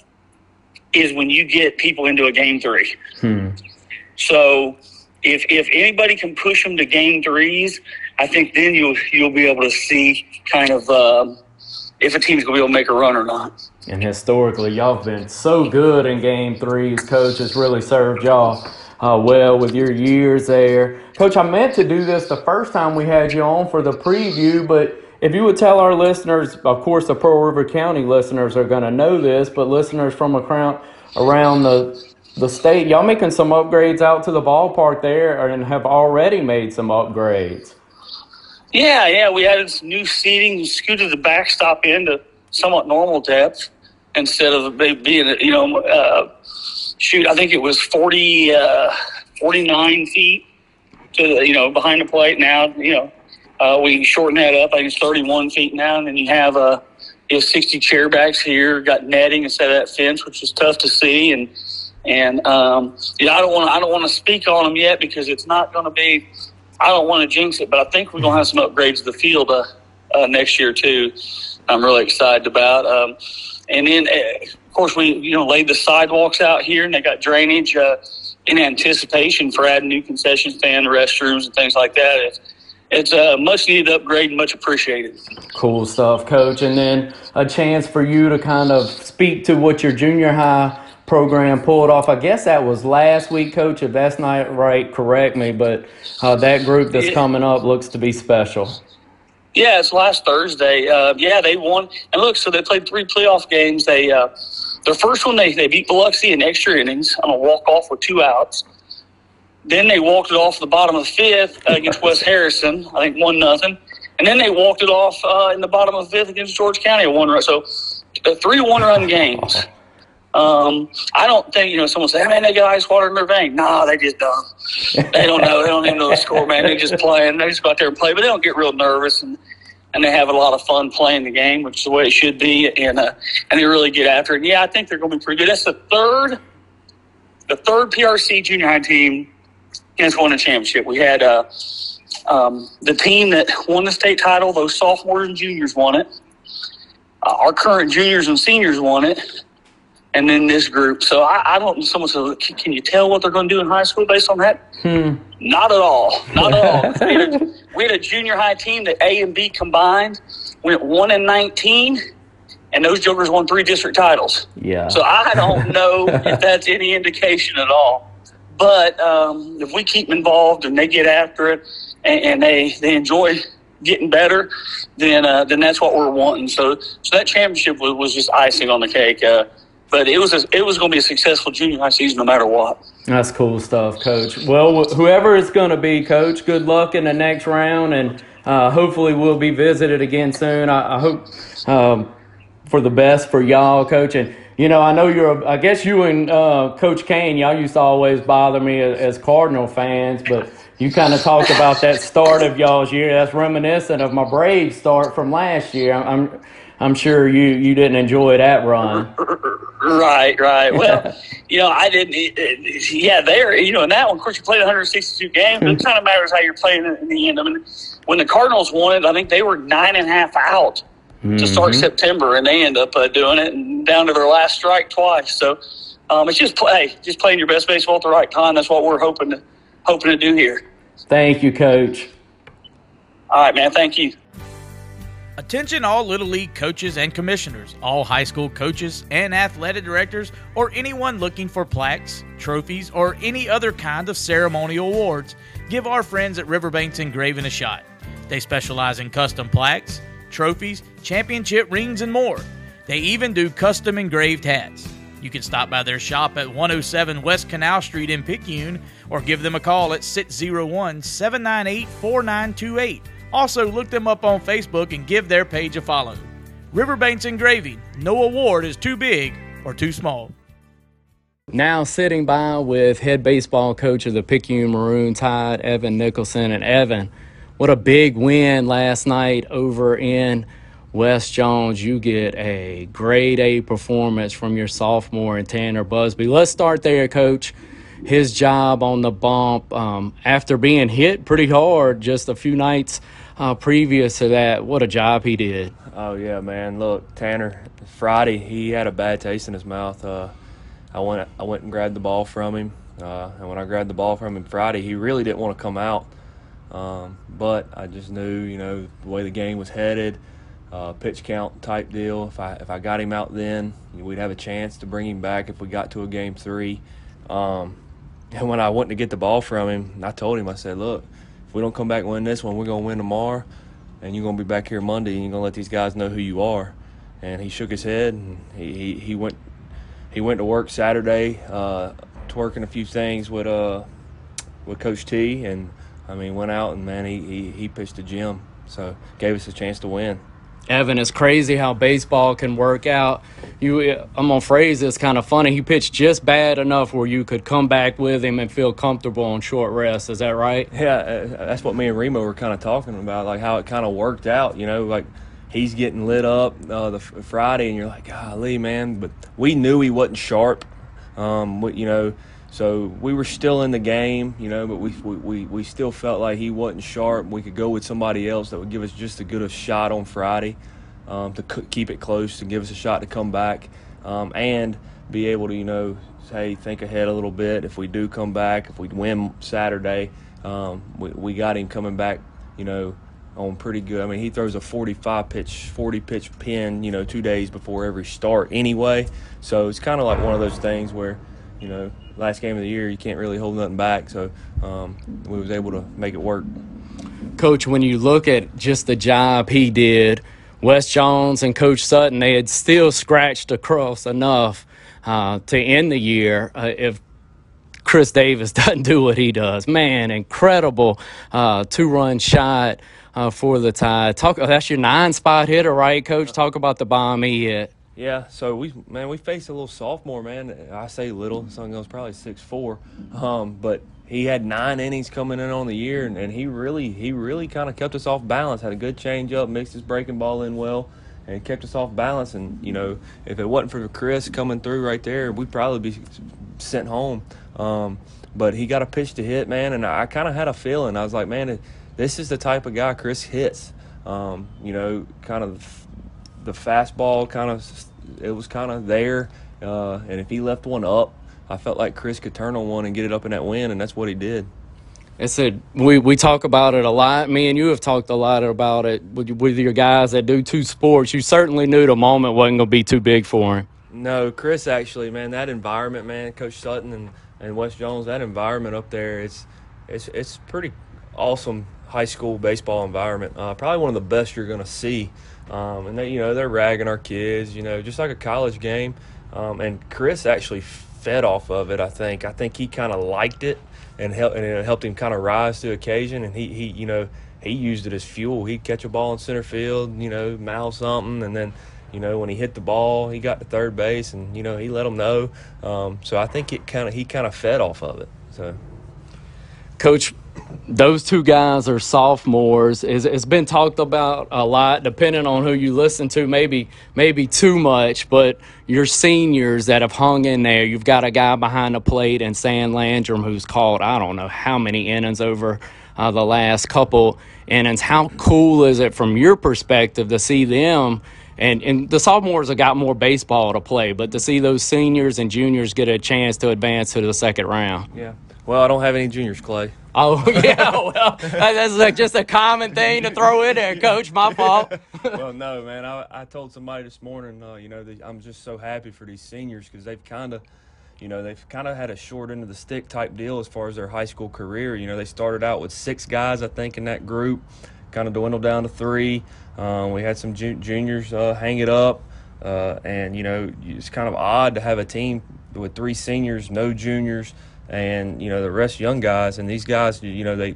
is when you get people into a game three. Hmm. So if if anybody can push them to game threes, I think then you'll you'll be able to see kind of um, if a team's going to be able to make a run or not. And historically, y'all have been so good in game threes. Coach has really served y'all uh, well with your years there. Coach, I meant to do this the first time we had you on for the preview, but if you would tell our listeners, of course, the Pearl River County listeners are going to know this, but listeners from around around the the state, y'all making some upgrades out to the ballpark there, and have already made some upgrades. Yeah, yeah, we added some new seating, scooted the backstop into somewhat normal depth instead of being, you know, uh, shoot, I think it was 40, uh, 49 feet to the, you know, behind the plate. Now, you know, uh, we shortened that up. I think it's 31 feet now, and then you have uh, you have 60 chair backs here. Got netting instead of that fence, which is tough to see, and and um, you know, I don't want I don't want to speak on them yet because it's not going to be. I don't want to jinx it, but I think we're going to have some upgrades to the field uh, uh, next year too. I'm really excited about. Um, and then, uh, of course, we you know laid the sidewalks out here, and they got drainage uh, in anticipation for adding new concession stand, restrooms, and things like that. It's, it's a much needed upgrade and much appreciated. Cool stuff, Coach. And then a chance for you to kind of speak to what your junior high program pulled off. I guess that was last week, Coach. If that's not right, correct me. But uh, that group that's Yeah. coming up looks to be special. Yeah, it's last Thursday. Uh, yeah, they won. And look, so they played three playoff games. They uh, their first one they, they beat Biloxi in extra innings on a walk off with two outs. Then they walked it off the bottom of the fifth against West Harrison. I think one nothing. And then they walked it off uh, in the bottom of the fifth against George County, one run. So uh, three one run games. Um, I don't think you know. Someone say, "Man, they got ice water in their vein." Nah, they just don't. They don't know. They don't even know the score, man. They just playing. They just go out there and play, but they don't get real nervous and and they have a lot of fun playing the game, which is the way it should be. And uh, and they really get after it. And yeah, I think they're going to be pretty good. That's the third, the third PRC junior high team has won a championship. We had uh, um, the team that won the state title. Those sophomores and juniors won it. Uh, our current juniors and seniors won it and then this group. So I, I don't. Someone said, "Can can you tell what they're going to do in high school based on that?" Hmm. Not at all. Not at all. [laughs] we, had a, we had a junior high team that A and B combined went one and nineteen, and those jokers won three district titles. Yeah. So I don't [laughs] know if that's any indication at all. But um, if we keep them involved and they get after it and, and they they enjoy getting better, then uh, then that's what we're wanting. So so that championship was, was just icing on the cake. Uh, but it was a, it was going to be a successful junior high season no matter what. That's cool stuff, Coach. Well, whoever it's going to be, Coach, good luck in the next round, and uh, hopefully we'll be visited again soon. I, I hope um, for the best for y'all, Coach. And you know, I know you're. A, I guess you and uh, Coach Kane, y'all used to always bother me as, as Cardinal fans, but you kind of talked about that start of y'all's year. That's reminiscent of my Braves start from last year. I'm. I'm sure you, you didn't enjoy that run. [laughs] Right, right. [laughs] Well, you know, I didn't. Yeah, there. You know, in that one, of course, you played 162 games. But it kind of matters how you're playing in the end. I mean, when the Cardinals won it, I think they were nine and a half out to start September, and they end up uh, doing it and down to their last strike twice. So um, it's just play, just playing your best baseball at the right time. That's what we're hoping to hoping to do here. Thank you, Coach. All right, man. Thank you. Attention all Little League coaches and commissioners, all high school coaches and athletic directors, or anyone looking for plaques, trophies, or any other kind of ceremonial awards, give our friends at Riverbanks Engraving a shot. They specialize in custom plaques, trophies, championship rings, and more. They even do custom engraved hats. You can stop by their shop at 107 West Canal Street in Picayune or give them a call at 601 798 4928 Also, look them up on Facebook and give their page a follow. Riverbanks Engraving. No award is too big or too small. Now sitting by with head baseball coach of the Picayune Maroon Tide, Evan Nicholson. And Evan, what a big win last night over in West Jones. You get a grade A performance from your sophomore and Tanner Busby. Let's start there, coach. His job on the bump um, after being hit pretty hard just a few nights uh, previous to that. What a job he did. Oh, yeah, man. Look, Tanner, Friday, he had a bad taste in his mouth. Uh, I went I went and grabbed the ball from him, uh, and when I grabbed the ball from him Friday, he really didn't want to come out. Um, but I just knew, you know, the way the game was headed, uh, pitch count type deal. If I if I got him out then, we'd have a chance to bring him back if we got to a game three. Um, and when I went to get the ball from him, I told him, I said, look, we don't come back and win this one, we're gonna win tomorrow, and you're gonna be back here Monday, and you're gonna let these guys know who you are. And he shook his head, and he, he, he went he went to work Saturday, uh, twerking a few things with uh with Coach T, and I mean went out and man he, he he pitched a gym, so gave us a chance to win. Evan, it's crazy how baseball can work out. You, I'm gonna phrase this kind of funny. He pitched just bad enough where you could come back with him and feel comfortable on short rest. Is that right? Yeah, uh, that's what me and Remo were kind of talking about, like how it kind of worked out. You know, like he's getting lit up uh, the Friday, and you're like, golly, man. But we knew he wasn't sharp. Um, you know, so we were still in the game, you know, but we, we, we still felt like he wasn't sharp. We could go with somebody else that would give us just as good a shot on Friday um, to keep it close and give us a shot to come back um, and be able to, you know, say, think ahead a little bit. If we do come back, if we win Saturday, um, we, we got him coming back, you know, on pretty good. I mean, he throws a 45 pitch, 40 pitch pin, you know, two days before every start anyway. So it's kind of like one of those things where, you know, last game of the year you can't really hold nothing back. So um, we was able to make it work. Coach, when you look at just the job he did, West Jones and Coach Sutton, they had still scratched across enough uh, to end the year. Uh, if Chris Davis [laughs] doesn't do what he does, man, incredible uh, two-run shot uh, for the tie. Talk. That's your nine-spot hitter, right, Coach? Talk about the bomb he hit. Yeah, so we man, we faced a little sophomore man. I say little, son goes probably six four, um, but he had nine innings coming in on the year, and, and he really he really kind of kept us off balance. Had a good changeup, mixed his breaking ball in well, and kept us off balance. And you know, if it wasn't for Chris coming through right there, we'd probably be sent home. Um, but he got a pitch to hit, man, and I kind of had a feeling. I was like, man. This is the type of guy Chris hits. Um, you know, kind of the fastball, kind of it was kind of there, uh, and if he left one up, I felt like Chris could turn on one and get it up in that wind, and that's what he did. I said we, we talk about it a lot. Me and you have talked a lot about it with, with your guys that do two sports. You certainly knew the moment wasn't going to be too big for him. No, Chris actually, man, that environment, man, Coach Sutton and, and West Jones, that environment up there, it's it's it's pretty awesome high school baseball environment. Uh, probably one of the best you're going to see. Um, and they, you know, they're ragging our kids, you know, just like a college game. Um, and Chris actually fed off of it. I think. I think he kind of liked it, and, helped, and it helped him kind of rise to occasion. And he, he, you know, he used it as fuel. He'd catch a ball in center field, you know, mouth something, and then, you know, when he hit the ball, he got to third base, and you know, he let them know. Um, so I think it kind of he kind of fed off of it. So, Coach, those two guys are sophomores. It's, it's been talked about a lot, depending on who you listen to. Maybe maybe too much, but your seniors that have hung in there. You've got a guy behind the plate and Sam Landrum who's called I don't know how many innings over uh, the last couple innings. How cool is it from your perspective to see them? And, and the sophomores have got more baseball to play, but to see those seniors and juniors get a chance to advance to the second round. Yeah. Well, I don't have any juniors, Clay. [laughs] Oh yeah, well that's like just a common thing to throw in there, Coach. My fault. [laughs] [laughs] well, no, man. I, I told somebody this morning, uh, you know, I'm just so happy for these seniors because they've kind of, you know, they've kind of had a short end of the stick type deal as far as their high school career. You know, they started out with six guys, I think, in that group, kind of dwindled down to three. Um, we had some ju- juniors uh, hang it up, uh, and you know, it's kind of odd to have a team with three seniors, no juniors and you know the rest young guys and these guys you know they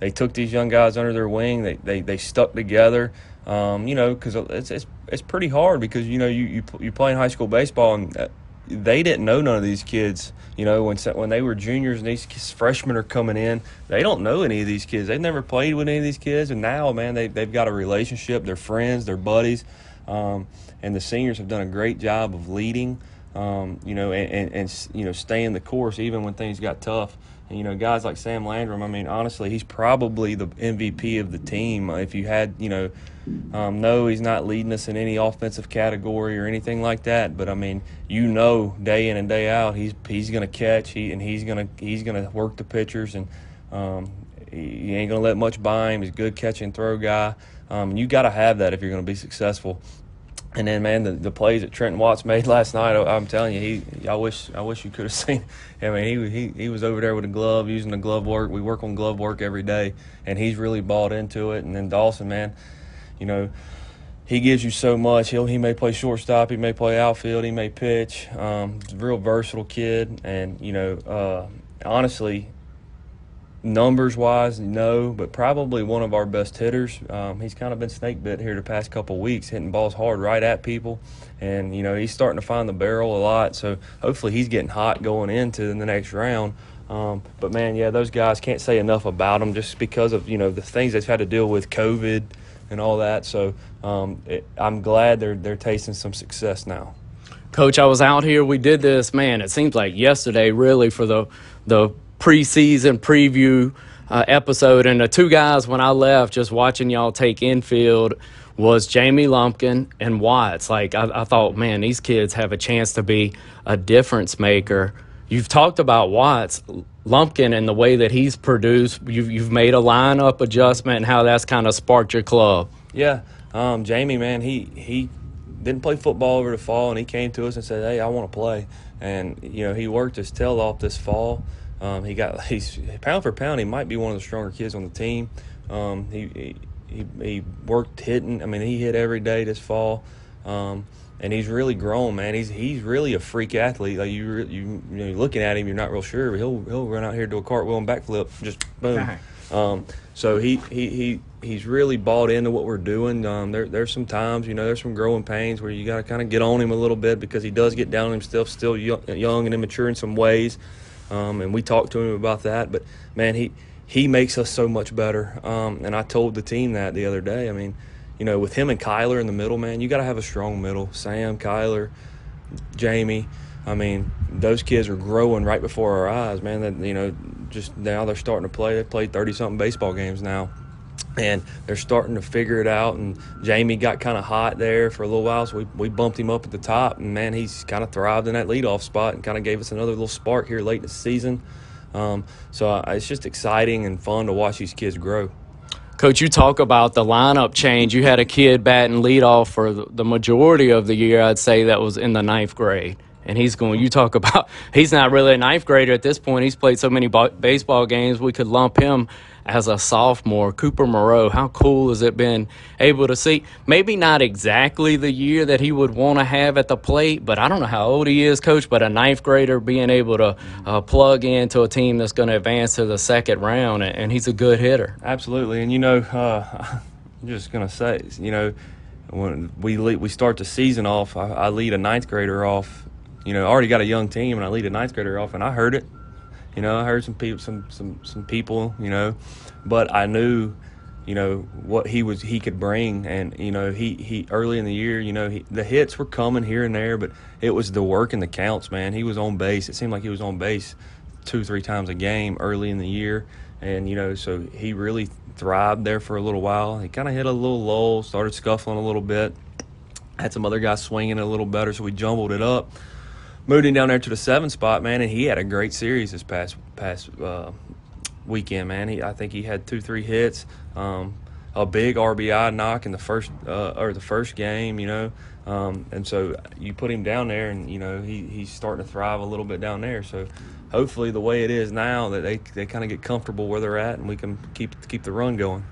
they took these young guys under their wing. They they, they stuck together. Um, you know, because it's, it's it's pretty hard because you know you you you playing high school baseball and uh, they didn't know none of these kids. You know, when when they were juniors and these freshmen are coming in, they don't know any of these kids. They've never played with any of these kids, and now, man, they they've got a relationship. They're friends. They're buddies. Um, and the seniors have done a great job of leading. Um, you know, and, and, and you know, staying the course even when things got tough. And, you know, guys like Sam Landrum, I mean, honestly, he's probably the MVP of the team. If you had, you know, um, no, he's not leading us in any offensive category or anything like that. But I mean, you know, day in and day out, he's he's going to catch, he and he's going to he's going to work the pitchers, and um, he ain't going to let much by him. He's a good catch and throw guy. Um, you got to have that if you're going to be successful. And then, man, the, the plays that Trenton Watts made [laughs] last night, I'm telling you, he, I wish, I wish you could have [laughs] seen. I mean, he, he, he was over there with a glove, using the glove work. We work on glove work every day, and he's really bought into it. And then Dawson, man, you know, he gives you so much. He'll he may play shortstop, he may play outfield, he may pitch. Um, real versatile kid, and you know, uh, honestly, numbers wise, no, but probably one of our best hitters. Um, he's kind of been snake bit here the past couple weeks, hitting balls hard right at people, and you know he's starting to find the barrel a lot. So hopefully he's getting hot going into the next round. Um, but man, yeah, those guys can't say enough about them just because of you know the things they've had to deal with, COVID and all that. So um, it, I'm glad they're they're tasting some success now. Coach, I was out here. We did this, man. It seems like yesterday, really, for the the preseason preview uh, episode. And the two guys, when I left, just watching y'all take infield, was Jamie Lumpkin and Watts. Like, I, I thought, man, these kids have a chance to be a difference maker. You've talked about Watts, Lumpkin, and the way that he's produced. You've, you've made a lineup adjustment and how that's kind of sparked your club. Yeah, um, Jamie, man, he he didn't play football over the fall, and he came to us and said, "Hey, I want to play." And you know, he worked his tail off this fall. Um, he got [laughs] he's pound for pound. He might be one of the stronger kids on the team. Um, he, he he worked hitting. I mean, he hit every day this fall, um, and he's really grown, man. He's he's really a freak athlete. Like you you you know, looking at him, you're not real sure. He'll he'll run out here do a cartwheel and backflip, just boom. Um, so he, he he he's really bought into what we're doing. Um, there there's some times, you know, there's some growing pains where you got to kind of get on him a little bit because he does get down on himself, still young, young and immature in some ways. Um, and we talked to him about that. But man, he he makes us so much better. Um, and I told the team that the other day. I mean, you know, with him and Kyler in the middle, man, you got to have a strong middle. Sam, Kyler, Jamie. I mean, those kids are growing right before our eyes, man. That you know, just now they're starting to play. They played thirty something baseball games now and they're starting to figure it out. And Jamie got kind of hot there for a little while, so we, we bumped him up at the top. And man, he's kind of thrived in that leadoff spot and kind of gave us another little spark here late in the season. Um, so uh, it's just exciting and fun to watch these kids grow. Coach, you talk about the lineup change. You had a kid batting leadoff for the majority of the year, I'd say, that was in the ninth grade. And he's going, you talk [laughs] about, he's not really a ninth grader at this point. He's played so many baseball games, we could lump him as a sophomore. Cooper Moreau, how cool has it been able to see? Maybe not exactly the year that he would want to have at the plate, but I don't know how old he is, coach, but a ninth grader being able to uh, plug into a team that's going to advance to the second round, and he's a good hitter. Absolutely. And, you know, uh, [laughs] I'm just going to say, you know, when we lead, we start the season off, I, I lead a ninth grader off. You know, I already got a young team, and I lead a ninth grader off, and I heard it. You know, I heard some people, some some some people, you know, but I knew, you know, what he was he could bring, and you know, he he early in the year, you know, he, the hits were coming here and there, but it was the work and the counts, man. He was on base. It seemed like he was on base two three times a game early in the year, and you know, so he really thrived there for a little while. He kind of hit a little lull, started scuffling a little bit. Had some other guys swinging a little better, so we jumbled it up moved him down there to the seven spot, man, and he had a great series this past past uh, weekend, man. He, I think he had two, three hits, um, a big RBI knock in the first uh, or the first game, you know. Um, and so you put him down there, and you know he, he's starting to thrive a little bit down there. So hopefully, the way it is now, that they they kind of get comfortable where they're at, and we can keep keep the run going.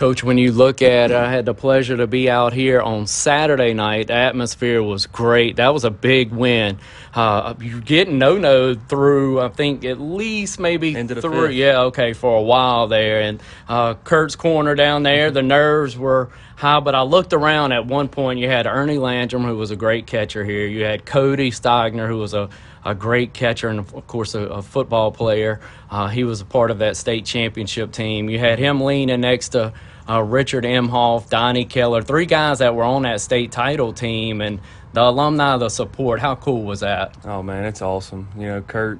Coach, when you look at, I had the pleasure to be out here on Saturday night. The atmosphere was great. That was a big win. Uh, you're getting no no through, I think, at least maybe three. fifth. Yeah, okay, for a while there. And uh, Kurt's corner down there, the nerves were high. But I looked around at one point. You had Ernie Landrum, who was a great catcher here. You had Cody Steigner, who was a a great catcher and of course a, a football player. Uh, he was a part of that state championship team. You had him leaning next to uh, Richard Emhoff, Donnie Keller, three guys that were on that state title team, and the alumni, the support. How cool was that? Oh man, it's awesome. You know, Kurt,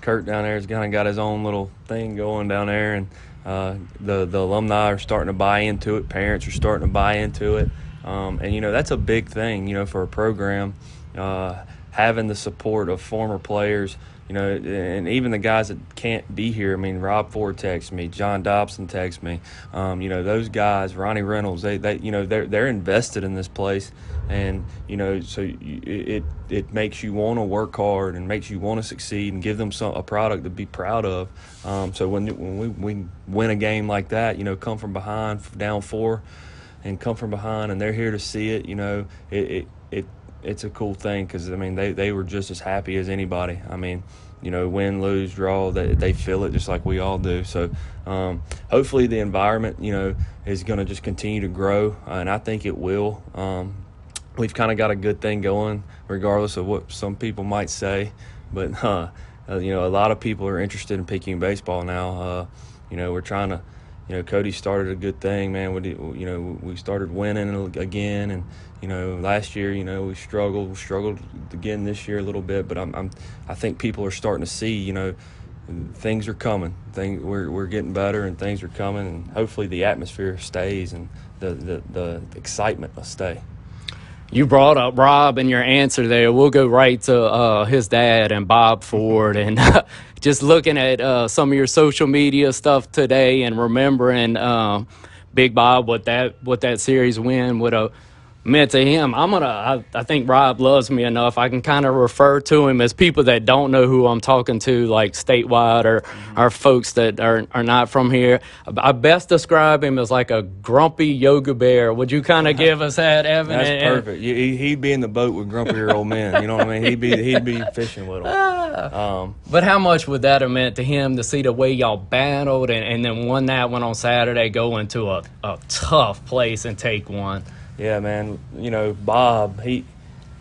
Kurt down there has kind of got his own little thing going down there, and uh, the the alumni are starting to buy into it. Parents are starting to buy into it, um, and you know that's a big thing. You know, for a program, uh, having the support of former players. You know, and even the guys that can't be here. I mean, Rob Ford texts me, John Dobson texts me. Um, you know, those guys, Ronnie Reynolds, they, they, you know, they're they're invested in this place, and you know, so you, it it makes you want to work hard and makes you want to succeed and give them some a product to be proud of. Um, so when when we, we win a game like that, you know, come from behind, down four, and come from behind, and they're here to see it. You know, it it, it it's a cool thing because I mean they, they were just as happy as anybody. I mean, you know, win, lose, draw, they, they feel it just like we all do. So um, hopefully the environment, you know, is going to just continue to grow, uh, and I think it will. Um, we've kind of got a good thing going, regardless of what some people might say. But [laughs] uh, uh, you know, a lot of people are interested in Peking baseball now. Uh, you know, we're trying to you know, Cody started a good thing, man. We, you know, we started winning again, and you know, last year, you know, we struggled, struggled again this year a little bit. But I'm, I'm I think people are starting to see, you know, things are coming. Thing we're we're getting better, and things are coming, and hopefully the atmosphere stays, and the the, the excitement will stay. You brought up Rob in your answer there. We'll go right to uh, his dad and Bob Ford, and [laughs] just looking at uh, some of your social media stuff today, and remembering um, Big Bob what that what that series win would have meant to him. I'm gonna. I, I think Rob loves me enough. I can kind of refer to him as people that don't know who I'm talking to, like statewide or or folks that are are not from here. I best describe him as like a grumpy Yogi Bear. Would you kind of [laughs] give us that, Evan? That's And- and- perfect. He- He'd be in the boat with grumpier old men. You know what I mean? He'd be he'd be fishing with them. [laughs] Um, But how much would that have meant to him to see the way y'all battled and, and then won that one on Saturday, go into a, a tough place and take one? Yeah, man. You know, Bob, he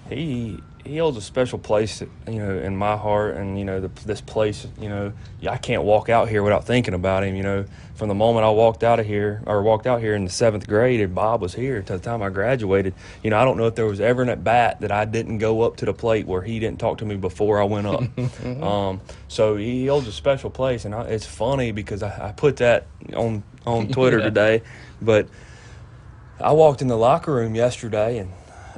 he he holds a special place, you know, in my heart, and you know, the, this place, you know, I can't walk out here without thinking about him. You know, from the moment I walked out of here, or walked out here in the seventh grade, and Bob was here to the time I graduated. You know, I don't know if there was ever an at bat that I didn't go up to the plate where he didn't talk to me before I went up. [laughs] um, so he holds a special place, and I, it's funny because I, I put that on on [laughs] Twitter Yeah. today, but. I walked in the locker room yesterday and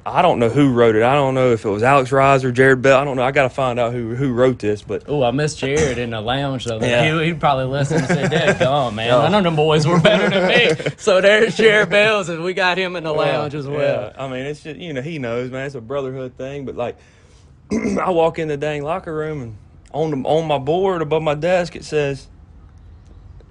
I don't know who wrote it. I don't know if it was Alex Rise or Jared Bell. I don't know. I got to find out who who wrote this, but Oh, I missed Jared in the lounge though. Yeah. He, he'd probably listen and say, "Dad, come man, I know them boys were better than me." So there's Jared Bells, and we got him in the lounge as well. Yeah. I mean, it's just you know he knows, man. It's a brotherhood thing. But like, [clears throat] I walk in the dang locker room and on the, on my board above my desk it says,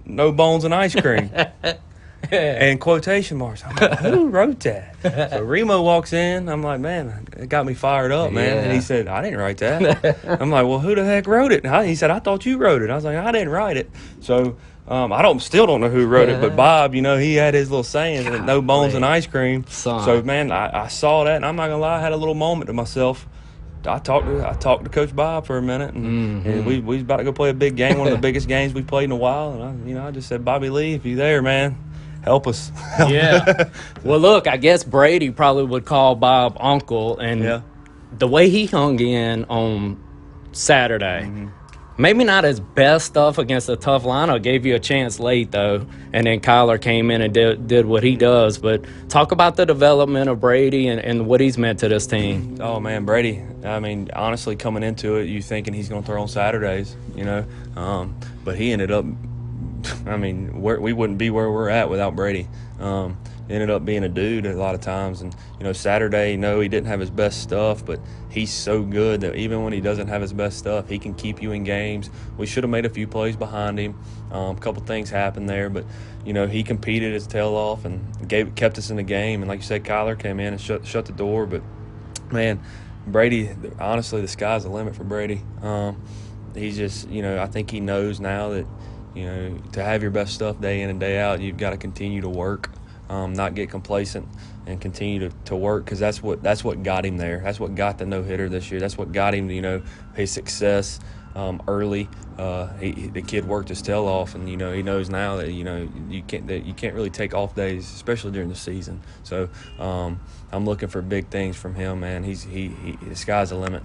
"No bones and ice cream." [laughs] [laughs] And quotation marks. I'm like, who wrote that? So [laughs] Remo walks in. I'm like, man, it got me fired up, man. And he said, I didn't write that. [laughs] I'm like, well, who the heck wrote it? And I- he said, I thought you wrote it. I was like, I didn't write it. So um, I don't, still don't know who wrote it, but Bob, you know, he had his little saying, that no bones and ice cream. Son. So man, I, I saw that, and I'm not gonna lie, I had a little moment to myself. I talked to I talked to Coach Bob for a minute, and, and we we was about to go play a big game, one of the biggest games we played in a while. And I, you know, I just said, Bobby Lee, if you there, man, help us. [laughs] Yeah. well, look, I guess Brady probably would call Bob uncle, and Yeah. the way he hung in on Saturday, maybe not his best stuff against a tough lineup. Gave you a chance late though, and then Kyler came in and did, did what he does. But talk about the development of Brady and, and what he's meant to this team. Oh man, Brady. I mean, honestly, coming into it, you thinking he's going to throw on Saturdays, you know, um, but he ended up. I mean, we wouldn't be where we're at without Brady. Um, ended up being a dude a lot of times. And you know, Saturday, no, he didn't have his best stuff, but he's so good that even when he doesn't have his best stuff, he can keep you in games. We should have made a few plays behind him. Um, a couple things happened there, but you know, he competed his tail off and gave kept us in the game. And like you said, Kyler came in and shut shut the door, but man. Brady, honestly, the sky's the limit for Brady. Um, he's just, you know, I think he knows now that, you know, to have your best stuff day in and day out, you've got to continue to work, um, not get complacent, and continue to, to work because that's what that's what got him there. That's what got the no hitter this year. That's what got him, you know, his success um, early. Uh, he, the kid worked his tail off, and you know he knows now that you know you can't that you can't really take off days, especially during the season. So um, I'm looking for big things from him, man. He's he, he the sky's the limit.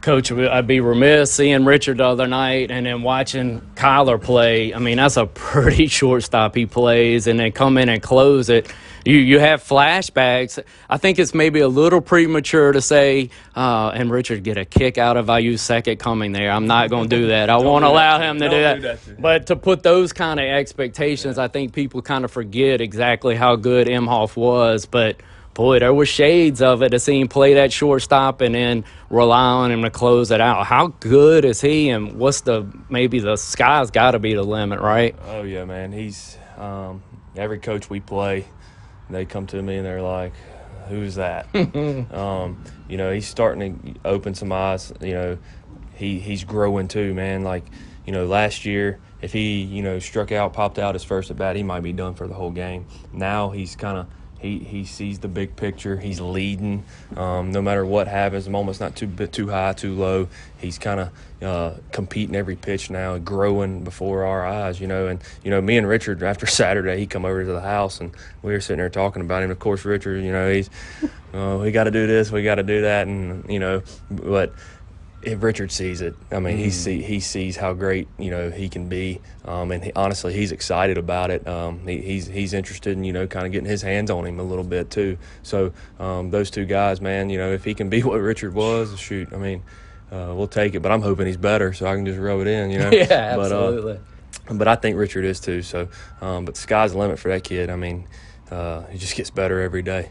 Coach, I'd be remiss seeing Richard the other night and then watching Kyler play. I mean, that's a [laughs] pretty shortstop he plays, and then come in and close it. You you have flashbacks. I think it's maybe a little premature to say, uh, and Richard get a kick out of IU's second coming there. I'm not going to do that. I won't allow him to do that. do that. But to put those kind of expectations, yeah. I think people kind of forget exactly how good Imhoff was. But boy, there were shades of it to see him play that shortstop and then rely on him to close it out. How good is he? And what's the maybe the sky's got to be the limit, right? Oh yeah, man. He's um, every coach we play, they come to me and they're like, "Who's that?" [laughs] um, you know, he's starting to open some eyes. You know, he he's growing too, man. Like, you know, last year if he you know struck out, popped out his first at bat, he might be done for the whole game. Now he's kind of he, he sees the big picture. He's leading. Um, no matter what happens, the moment's not too too high, too low. He's kind of uh, competing every pitch now, growing before our eyes. You know, and you know, me and Richard after [laughs] Saturday, he come over to the house and we were sitting there talking about him. Of course, Richard, you know, he's oh, we got to do this, we got to do that, and you know, but if Richard sees it, I mean, mm. he see he sees how great you know he can be, um, and he, honestly, he's excited about it. Um, he, he's he's interested in you know kind of getting his hands on him a little bit too. So um, those two guys, man, you know, if he can be [laughs] what Richard was, shoot, I mean, uh, we'll take it. But I'm hoping he's better, so I can just rub it in, you [laughs] know. yeah, absolutely. But, uh, but I think Richard is too. So, um, but the sky's the limit for that kid. I mean, uh, he just gets better every day.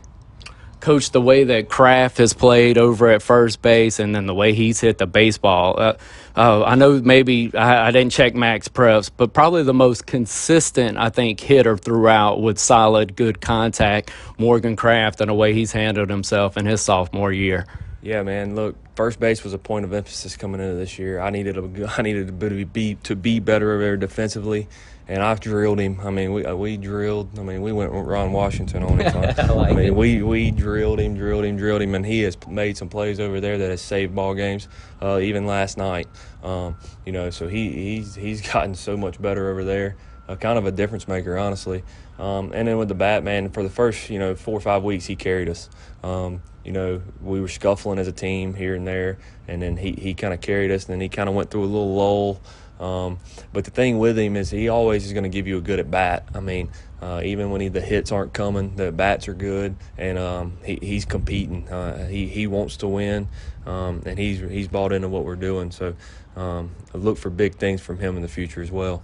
Coach, the way that Kraft has played over at first base and then the way he's hit the baseball. Uh, uh, I know maybe I, I, didn't check Max Preps, but probably the most consistent, I think, hitter throughout with solid, good contact, Morgan Kraft, and the way he's handled himself in his sophomore year. Yeah, man. Look, first base was a point of emphasis coming into this year. I needed a, [laughs] I needed to be to be better there defensively and I've drilled him. I mean, we uh, we drilled. I mean, we went Ron Washington on him. [laughs] I, like I mean, it. we we drilled him, drilled him, drilled him, and he has made some plays over there that has saved ball games. Uh, even last night, um, you know, so he he's he's [laughs] gotten so much better over there. Uh, kind of a difference maker, honestly. Um, and then with the Batman, for the first you know four or five weeks, he carried us. Um, you know, we were scuffling as a team here and there, and then he, he kind of carried us. And then he kind of went through a little lull. Um, but the thing with him is he always is going to give you a good at bat. I mean, uh, even when he, the hits aren't coming, the bats are good, and um, he, he's competing. Uh, he he wants to win, um, and he's he's bought into what we're doing. So um, I look for big things from him in the future as well.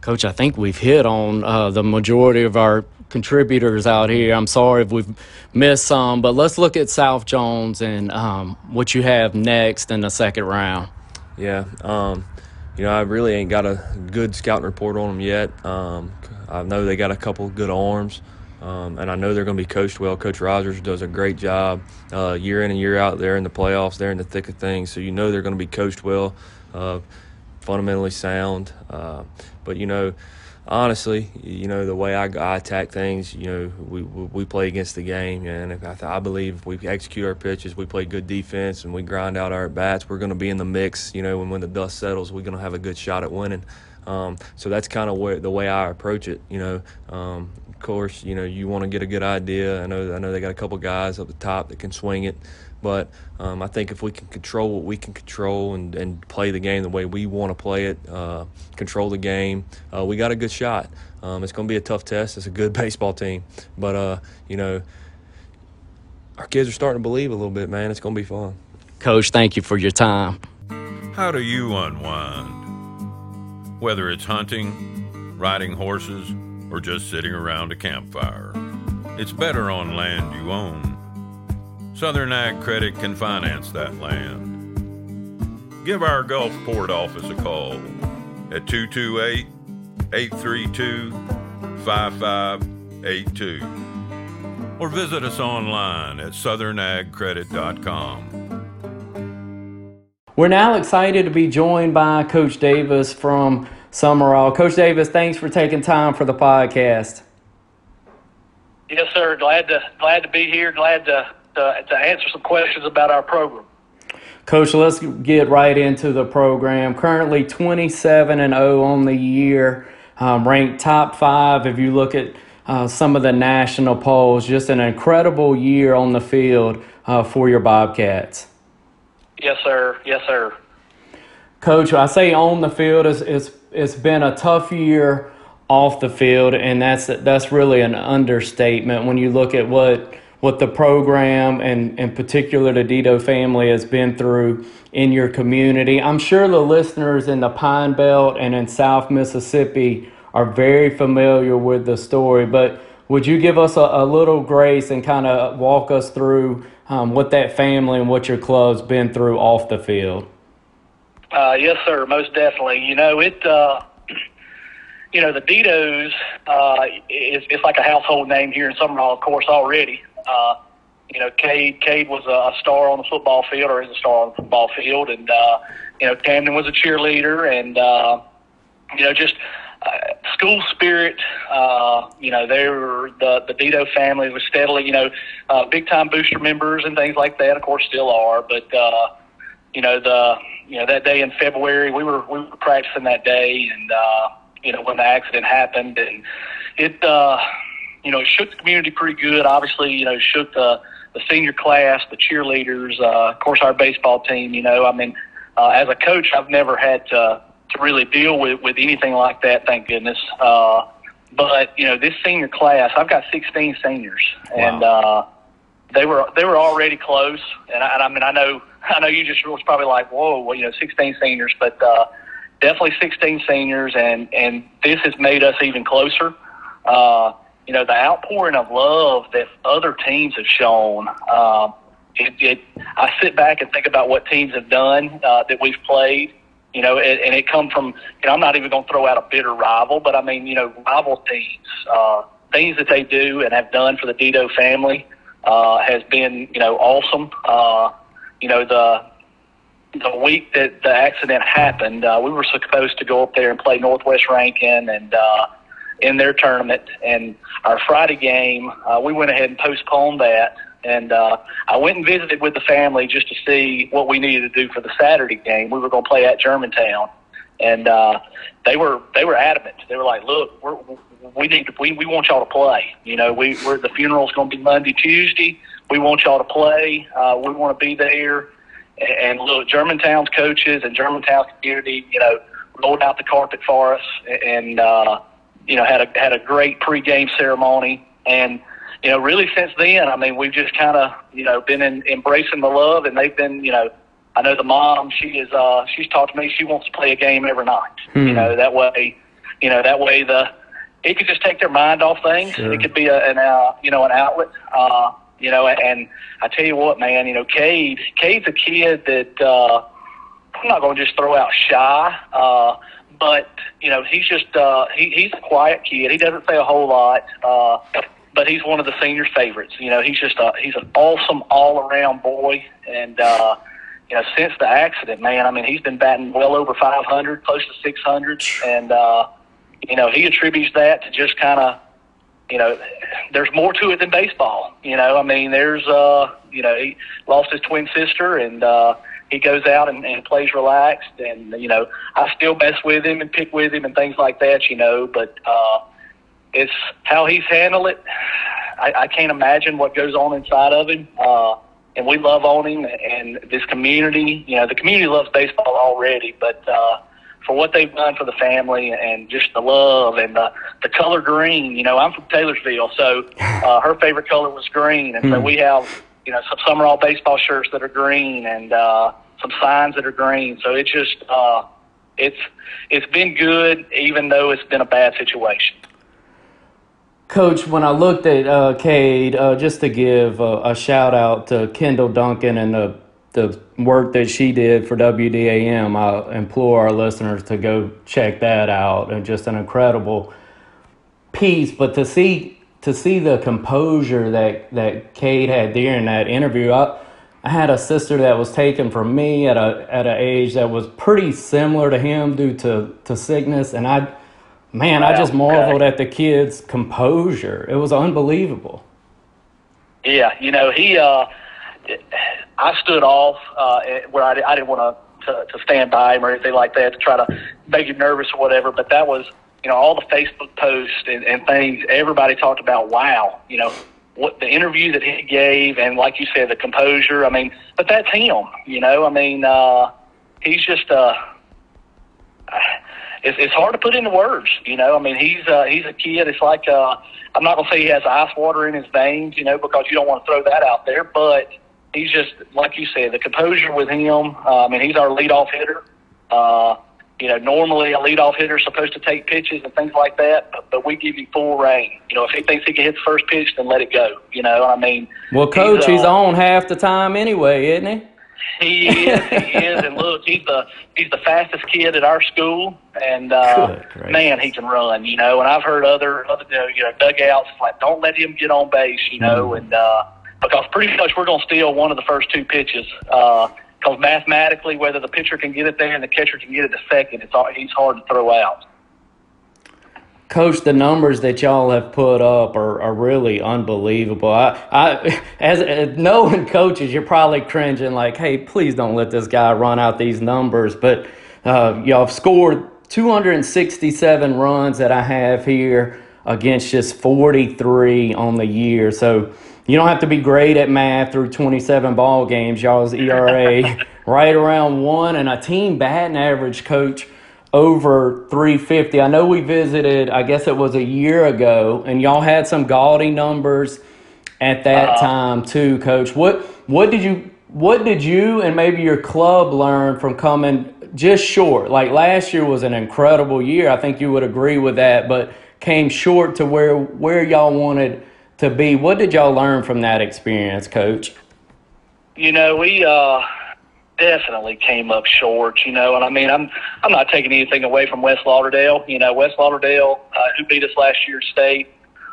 Coach, I think we've hit on uh, the majority of our contributors out here. I'm sorry if we've missed some, but let's look at South Jones and um, what you have next in the second round. Yeah. You know, I really ain't got a good scouting report on them yet. Um, I know they got a couple good arms, um, and I know they're going to be coached well. Coach Rogers does a great job uh, year in and year out there in the playoffs, there in the thick of things. So you know they're going to be coached well, uh, fundamentally sound. Uh, but you know, honestly, you know, the way I, I attack things, you know, we, we play against the game. And I, I believe if we execute our pitches, we play good defense, and we grind out our bats, we're going to be in the mix. You know, when, when the dust settles, we're going to have a good shot at winning. Um, so that's kind of the way I approach it. You know, um, of course, you know, you want to get a good idea. I know, I know they got a couple guys up the top that can swing it. But um, I think if we can control what we can control and, and play the game the way we want to play it, uh, control the game, uh, we got a good shot. Um, it's going to be a tough test. It's a good [laughs] baseball team. But, uh, you know, our kids are starting to believe a little bit, man. It's going to be fun. Coach, thank you for your time. How do you unwind? Whether it's hunting, riding horses, or just sitting around a campfire. it's better on land you own. Southern Ag Credit can finance that land. Give our Gulfport office a call at 228 832 5582 or visit us online at southernagcredit.com. We're now excited to be joined by Coach Davis from Sumrall. Coach Davis, thanks for taking time for the podcast. Yes, sir. Glad to glad to be here. Glad to to, to answer some questions about our program. Coach, let's get right into the program. Currently 27 and 0 on the year, um, ranked top five if you look at uh, some of the national polls. Just an incredible year on the field uh, for your Bobcats. Yes, sir. Yes, sir. Coach, I say on the field, it's, it's, it's been a tough year off the field, and that's that's really an understatement when you look at what what the program and in particular the Dito family has been through in your community. I'm sure the listeners in the Pine Belt and in South Mississippi are very familiar with the story, but would you give us a, a little grace and kind of walk us through um, what that family and what your club's been through off the field? Uh, yes, sir, most definitely. You know, it. Uh, [clears throat] you know, the Ditos uh, is it's like a household name here in Sumrall, of course, already. Uh, you know, Cade Cade was a star on the football field, or is a star on the football field, and uh, you know, Camden was a cheerleader, and uh, you know, just uh, school spirit. Uh, you know, they were the the Dito family was steadily, you know, uh, big time booster members and things like that. Of course, still are, but uh, you know, the you know that day in February, we were we were practicing that day, and uh, you know, when the accident happened, and it. Uh, you know, it shook the community pretty good. Obviously, you know, shook the the senior class, the cheerleaders, uh, of course, our baseball team. You know, I mean, uh, as a coach, I've never had to to really deal with with anything like that. Thank goodness. Uh, but you know, this senior class, I've got 16 seniors, wow. and uh, they were they were already close. And I, and I mean, I know [laughs] I know you just was probably like, whoa, well, you know, 16 seniors, but uh, definitely 16 seniors, and and this has made us even closer. Uh, you know, the outpouring of love that other teams have shown. Uh, it, it, I sit back and think about what teams have done uh, that we've played, you know, and, and it come from, you know, I'm not even going to throw out a bitter rival, but I mean, you know, rival teams, uh, things that they do and have done for the Dito family uh, has been, you know, awesome. Uh, you know, the the week that the accident happened, uh, we were supposed to go up there and play Northwest Rankin, and uh, in their tournament. And our Friday game, uh, we went ahead and postponed that. And uh, I went and visited with the family just to see what we needed to do for the Saturday game. We were going to play at Germantown, and uh, they were they were adamant. They were like, "Look, we're, we need to, we we want y'all to play. You know, we we're the funeral's going to be Monday, Tuesday. We want y'all to play. Uh, we want to be there." And look, Germantown's coaches and Germantown's community, you know, rolled out the carpet for us, and uh, you know, had a had a great pregame ceremony, and you know, really since then, I mean, we've just kind of you know been in, embracing the love, and they've been you know, I know the mom, she is uh, she's talked to me, she wants to play a game every night, hmm. you know, that way, you know, that way the it could just take their mind off things. Sure. It could be a, an uh, you know an outlet. Uh, you know, and I tell you what, man, you know, Cade, Cade's a kid that uh, I'm not going to just throw out shy. Uh, but you know he's just uh, he, he's a quiet kid. He doesn't say a whole lot, uh, but he's one of the seniors' favorites. You know, he's just a, he's an awesome all around boy, and uh, you know since the accident, man, I mean he's been batting well over 500, close to 600, and uh, you know he attributes that to just kind of you know there's more to it than baseball. You know, I mean there's uh you know he lost his twin sister and. uh he goes out and, and plays relaxed and you know I still mess with him and pick with him and things like that you know but uh it's how he's handled it I, I can't imagine what goes on inside of him uh and we love on him and this community you know the community loves baseball already but uh for what they've done for the family and just the love and the the color green you know I'm from Taylorsville so uh her favorite color was green and so hmm. we have you know, some Sumrall baseball shirts that are green and uh, some signs that are green. So it's just uh, it's it's been good, even though it's been a bad situation. Coach, when I looked at uh, Cade, uh, just to give a, a shout out to Kendall Duncan and the the work that she did for WDAM, I implore our listeners to go check that out. And just an incredible piece. But to see to see the composure that that Cade had during that interview, I, I had a sister that was taken from me at a at an age that was pretty similar to him due to to sickness, and I Man, I just marveled at the kid's composure. It was unbelievable. Yeah, you know, he, uh, I stood off uh, where I, I didn't want to, to stand by him or anything like that to try to make him nervous or whatever. But that was, you know, all the Facebook posts and, and things. Everybody talked about, wow, you know, what the interview that he gave, and like you said, the composure. I mean, but that's him. You know, I mean, uh, he's just. Uh, [sighs] it's, it's hard to put into words. You know, I mean, he's uh, he's a kid. It's like uh, I'm not gonna say he has ice water in his veins, you know, because you don't want to throw that out there. But he's just like you said, the composure with him. Uh, I mean, he's our leadoff hitter. Uh, you know, normally a leadoff hitter is supposed to take pitches and things like that, but, but we give you full reign. You know, if he thinks he can hit the first pitch, then let it go. You know, I mean. Well, coach, he's, uh, he's on half the time anyway, isn't he? He is. He is. And look, he's the he's the fastest kid at our school, and uh, man, he can run. You know, and I've heard other other you know dugouts like don't let him get on base. You know, mm. and uh, because pretty much we're going to steal one of the first two pitches. Uh, because mathematically, whether the pitcher can get it there and the catcher can get it to second, it's he's hard to throw out. Coach, the numbers that y'all have put up are, are really unbelievable. I, I, as, as knowing coaches, you're probably cringing like, "Hey, please don't let this guy run out these numbers." But uh, y'all have scored 267 runs that I have here against just 43 on the year. So you don't have to be great at math through 27 ball games. Y'all's ERA [laughs] right around one, and a team batting average, coach over 350. I know we visited, I guess it was a year ago, and y'all had some gaudy numbers at that uh, time too, coach. What what did you what did you and maybe your club learn from coming just short? Like last year was an incredible year. I think you would agree with that, but came short to where where y'all wanted to be. What did y'all learn from that experience, coach? You know, we uh definitely came up short, you know. And I mean, I'm I'm not taking anything away from West Lauderdale. You know, West Lauderdale, uh, who beat us last year, state,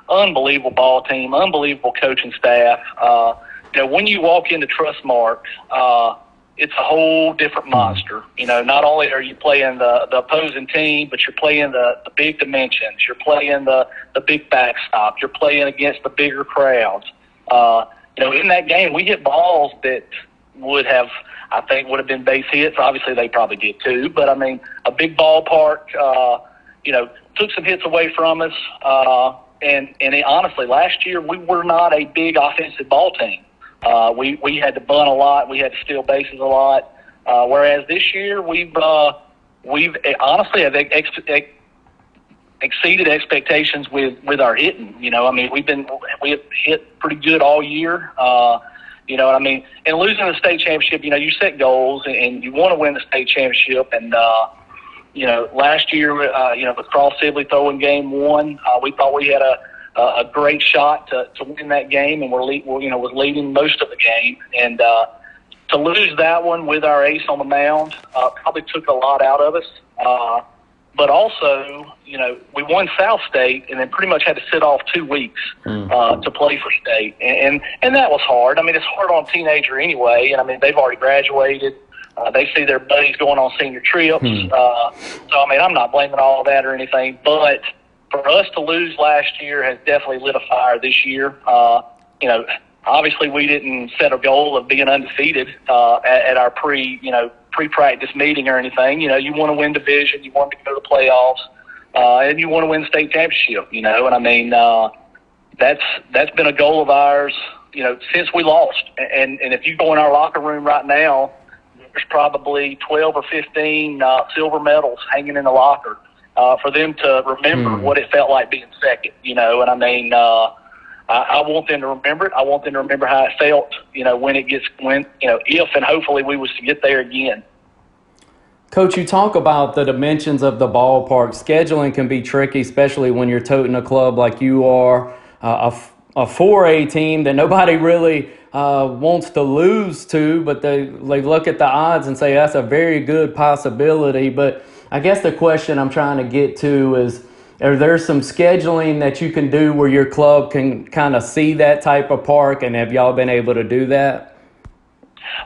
unbelievable ball team, unbelievable coaching staff. Uh, you know, when you walk into Trustmark, uh, it's a whole different monster. You know, not only are you playing the the opposing team, but you're playing the, the big dimensions. You're playing the the big backstop. You're playing against the bigger crowds. Uh, you know, in that game, we hit balls that would have I think would have been base hits. Obviously, they probably did too. But I mean, a big ballpark, uh, you know, took some hits away from us. Uh, and and it, honestly, last year we were not a big offensive ball team. Uh, we we had to bunt a lot. We had to steal bases a lot. Uh, whereas this year we've uh, we've eh, honestly have ex- ex- exceeded expectations with with our hitting. You know, I mean, we've been we have hit pretty good all year. Uh, you know what I mean? And losing the state championship, you know, you set goals and, you want to win the state championship. And, uh, you know, last year, uh, you know, the Cross Sibley throwing game one, uh, we thought we had a, a great shot to, to win that game and we're, lead, we're, you know, was leading most of the game. And, uh, to lose that one with our ace on the mound, uh, probably took a lot out of us. Uh, but also, you know, we won South State and then pretty much had to sit off two weeks mm. uh, to play for state, and, and and that was hard. I mean, it's hard on a teenager anyway, and I mean they've already graduated. Uh, they see their buddies going on senior trips. Mm. Uh, so I mean, I'm not blaming all that or anything, but for us to lose last year has definitely lit a fire this year. Uh, you know, obviously we didn't set a goal of being undefeated uh, at, at our pre, you know, pre-practice meeting or anything. You know, you want to win division, you want to go to the playoffs, uh, and you want to win state championship. You know, and I mean, uh, that's that's been a goal of ours. You know, since we lost, and and if you go in our locker room right now, there's probably 12 or 15 uh, silver medals hanging in the locker uh, for them to remember mm. what it felt like being second. You know, and I mean. Uh, I, I want them to remember it. I want them to remember how it felt, you know, when it gets when you know if and hopefully we was to get there again. Coach, you talk about the dimensions of the ballpark. Scheduling can be tricky, especially when you're toting a club like you are, uh, a, a 4A team that nobody really uh, wants to lose to, but they, they look at the odds and say that's a very good possibility. But I guess the question I'm trying to get to is are there some scheduling that you can do where your club can kind of see that type of park, and have y'all been able to do that?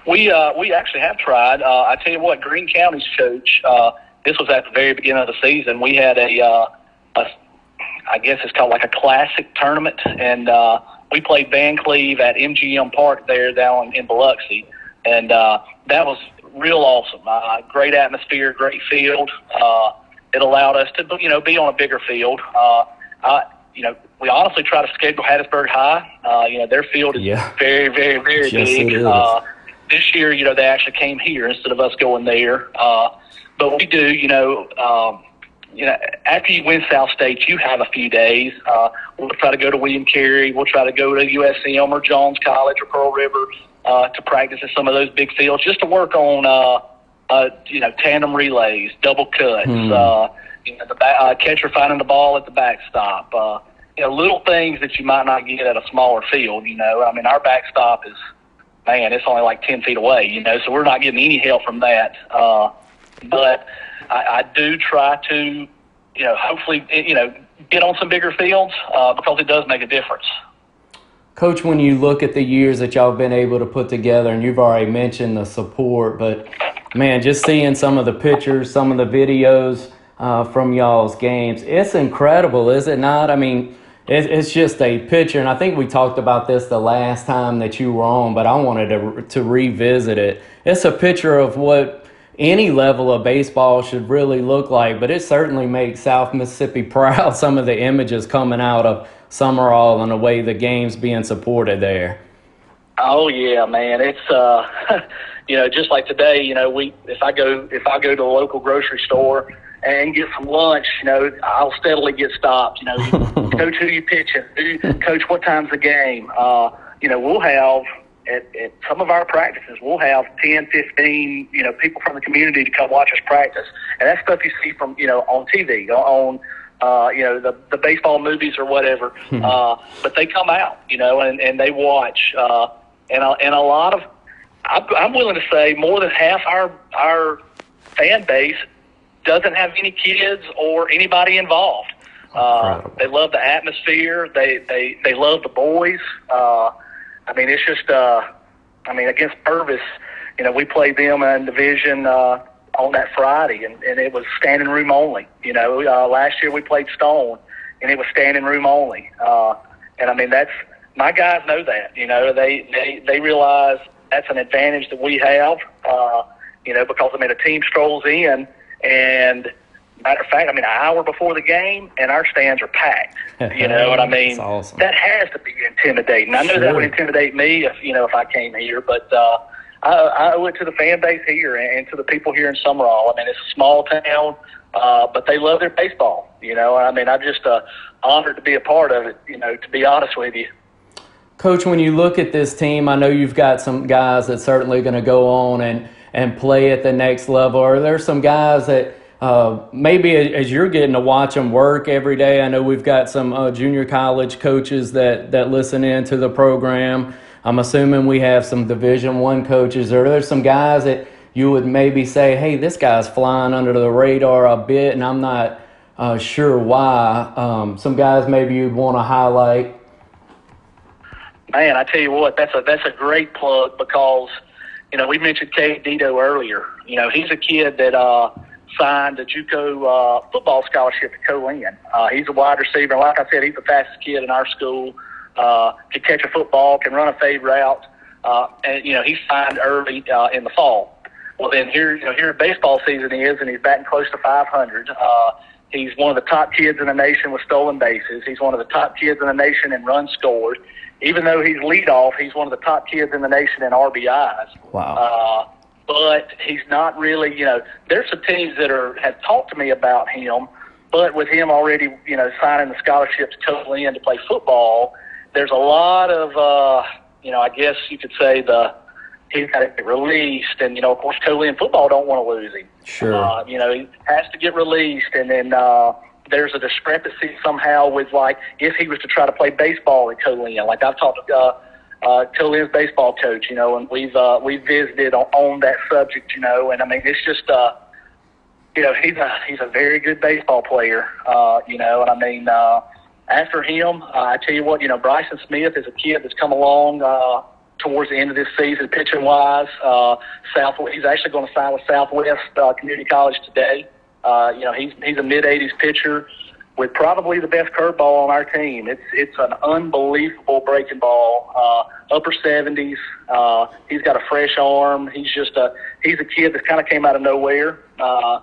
We uh, we actually have tried. Uh, I tell you what, Greene County's coach. Uh, this was at the very beginning of the season. We had a, uh, a I guess it's called like a classic tournament, and uh, we played Vancleave at MGM Park there down in Biloxi, and uh, that was real awesome. Uh, great atmosphere, great field. Uh, it allowed us to, you know, be on a bigger field. Uh, I, you know, we honestly try to schedule Hattiesburg High. Uh, you know, their field is Yeah. very, very, very Yes, big. Uh, this year, you know, they actually came here instead of us going there. Uh, but we do, you know, um, you know, after you win South State, you have a few days. Uh, we'll try to go to William Carey. We'll try to go to USM or Jones College or Pearl River uh, to practice at some of those big fields, just to work on, uh, uh, you know, tandem relays, double cuts, Hmm. uh, you know, the ba- uh, catcher finding the ball at the backstop. Uh, you know, little things that you might not get at a smaller field. You know, I mean, our backstop is, man, it's only like ten feet away. You know, so we're not getting any help from that. Uh, but I, I do try to, you know, hopefully, you know, get on some bigger fields uh, because it does make a difference. Coach, when you look at the years that y'all have been able to put together, and you've already mentioned the support, but man, just seeing some of the pictures, some of the videos uh, from y'all's games, it's incredible, is it not? I mean, it, it's just a picture, and I think we talked about this the last time that you were on, but I wanted to, to revisit it. It's a picture of what any level of baseball should really look like, but it certainly makes South Mississippi [laughs] proud. Some of the images coming out of Sumrall and the way the game's being supported there. Oh yeah, man. It's uh [laughs] you know, just like today, you know, we if I go if I go to a local grocery store and get some lunch, you know, I'll steadily get stopped. You know, [laughs] coach who you pitching? Who, coach, what time's the game? Uh, you know, we'll have at, at some of our practices, we'll have 10, 15, you know, people from the community to come watch us practice. And that's stuff you see from, you know, on TV, on, uh, you know, the, the baseball movies or whatever. uh, but they come out, you know, and, and they watch. Uh, and, a, and a lot of, I'm, I'm willing to say more than half our, our fan base doesn't have any kids or anybody involved. Uh, they love the atmosphere. They, they, they love the boys. Uh, I mean, it's just, uh, I mean, against Purvis, you know, we played them in division, uh, on that Friday and, and it was standing room only. You know, uh, last year we played Stone and it was standing room only. Uh, and I mean, that's, my guys know that, you know, they, they, they realize that's an advantage that we have, uh, you know, because I mean, a team strolls in and matter of fact, I mean, an hour before the game and our stands are packed, you know what I [laughs] mean? Awesome. That has to be intimidating. I know that would intimidate me if, you know, if I came here, but, uh, I, I owe it to the fan base here and to the people here in Sumrall. I mean, it's a small town, uh, but they love their baseball. You know, I mean, I'm just uh, honored to be a part of it. You know, to be honest with you. Coach, when you look at this team, I know you've got some guys that certainly going to go on and, and play at the next level. Are there some guys that uh, maybe as you're getting to watch them work every day? I know we've got some uh, junior college coaches that, that listen in to the program. I'm assuming we have some Division One coaches. or there's some guys that you would maybe say, "Hey, this guy's flying under the radar a bit," and I'm not uh, sure why? Um, some guys maybe you'd want to highlight. Man, I tell you what, that's a that's a great plug because you know we mentioned Cade Dito earlier. You know, he's a kid that uh, signed a JUCO uh, football scholarship to Co-Lin. Uh, he's a wide receiver, like I said, he's the fastest kid in our school. Uh, can catch a football, can run a fade route, uh, and you know he signed early uh, in the fall. Well, then here, you know, here baseball season is, and he's batting close to 500. Uh, he's one of the top kids in the nation with stolen bases. He's one of the top kids in the nation in runs scored. Even though he's leadoff, he's one of the top kids in the nation in RBIs. Wow. Uh, but he's not really, you know, there's some teams that are have talked to me about him, but with him already, you know, signing the scholarship to totally in to play football, there's a lot of, uh, you know, I guess you could say the he's got to get released, and you know, of course, Co-Lin football don't want to lose him. Sure. Uh, you know, he has to get released, and then uh, there's a discrepancy somehow with like if he was to try to play baseball at Co-Lin. Like I've talked to uh, uh, Co-Lin's baseball coach, you know, and we've uh, we've visited on, on that subject, you know, and I mean, it's just. Uh, you know, he's a he's a very good baseball player. Uh, you know, and I mean, uh, after him, uh, I tell you what, you know, Bryson Smith is a kid that's come along uh, towards the end of this season, pitching wise. Uh, South, he's actually going to sign with Southwest uh, Community College today. Uh, you know, he's he's a mid '80s pitcher with probably the best curveball on our team. It's it's an unbelievable breaking ball, uh, upper 70s. Uh, he's got a fresh arm. He's just a he's a kid that kind of came out of nowhere. Uh,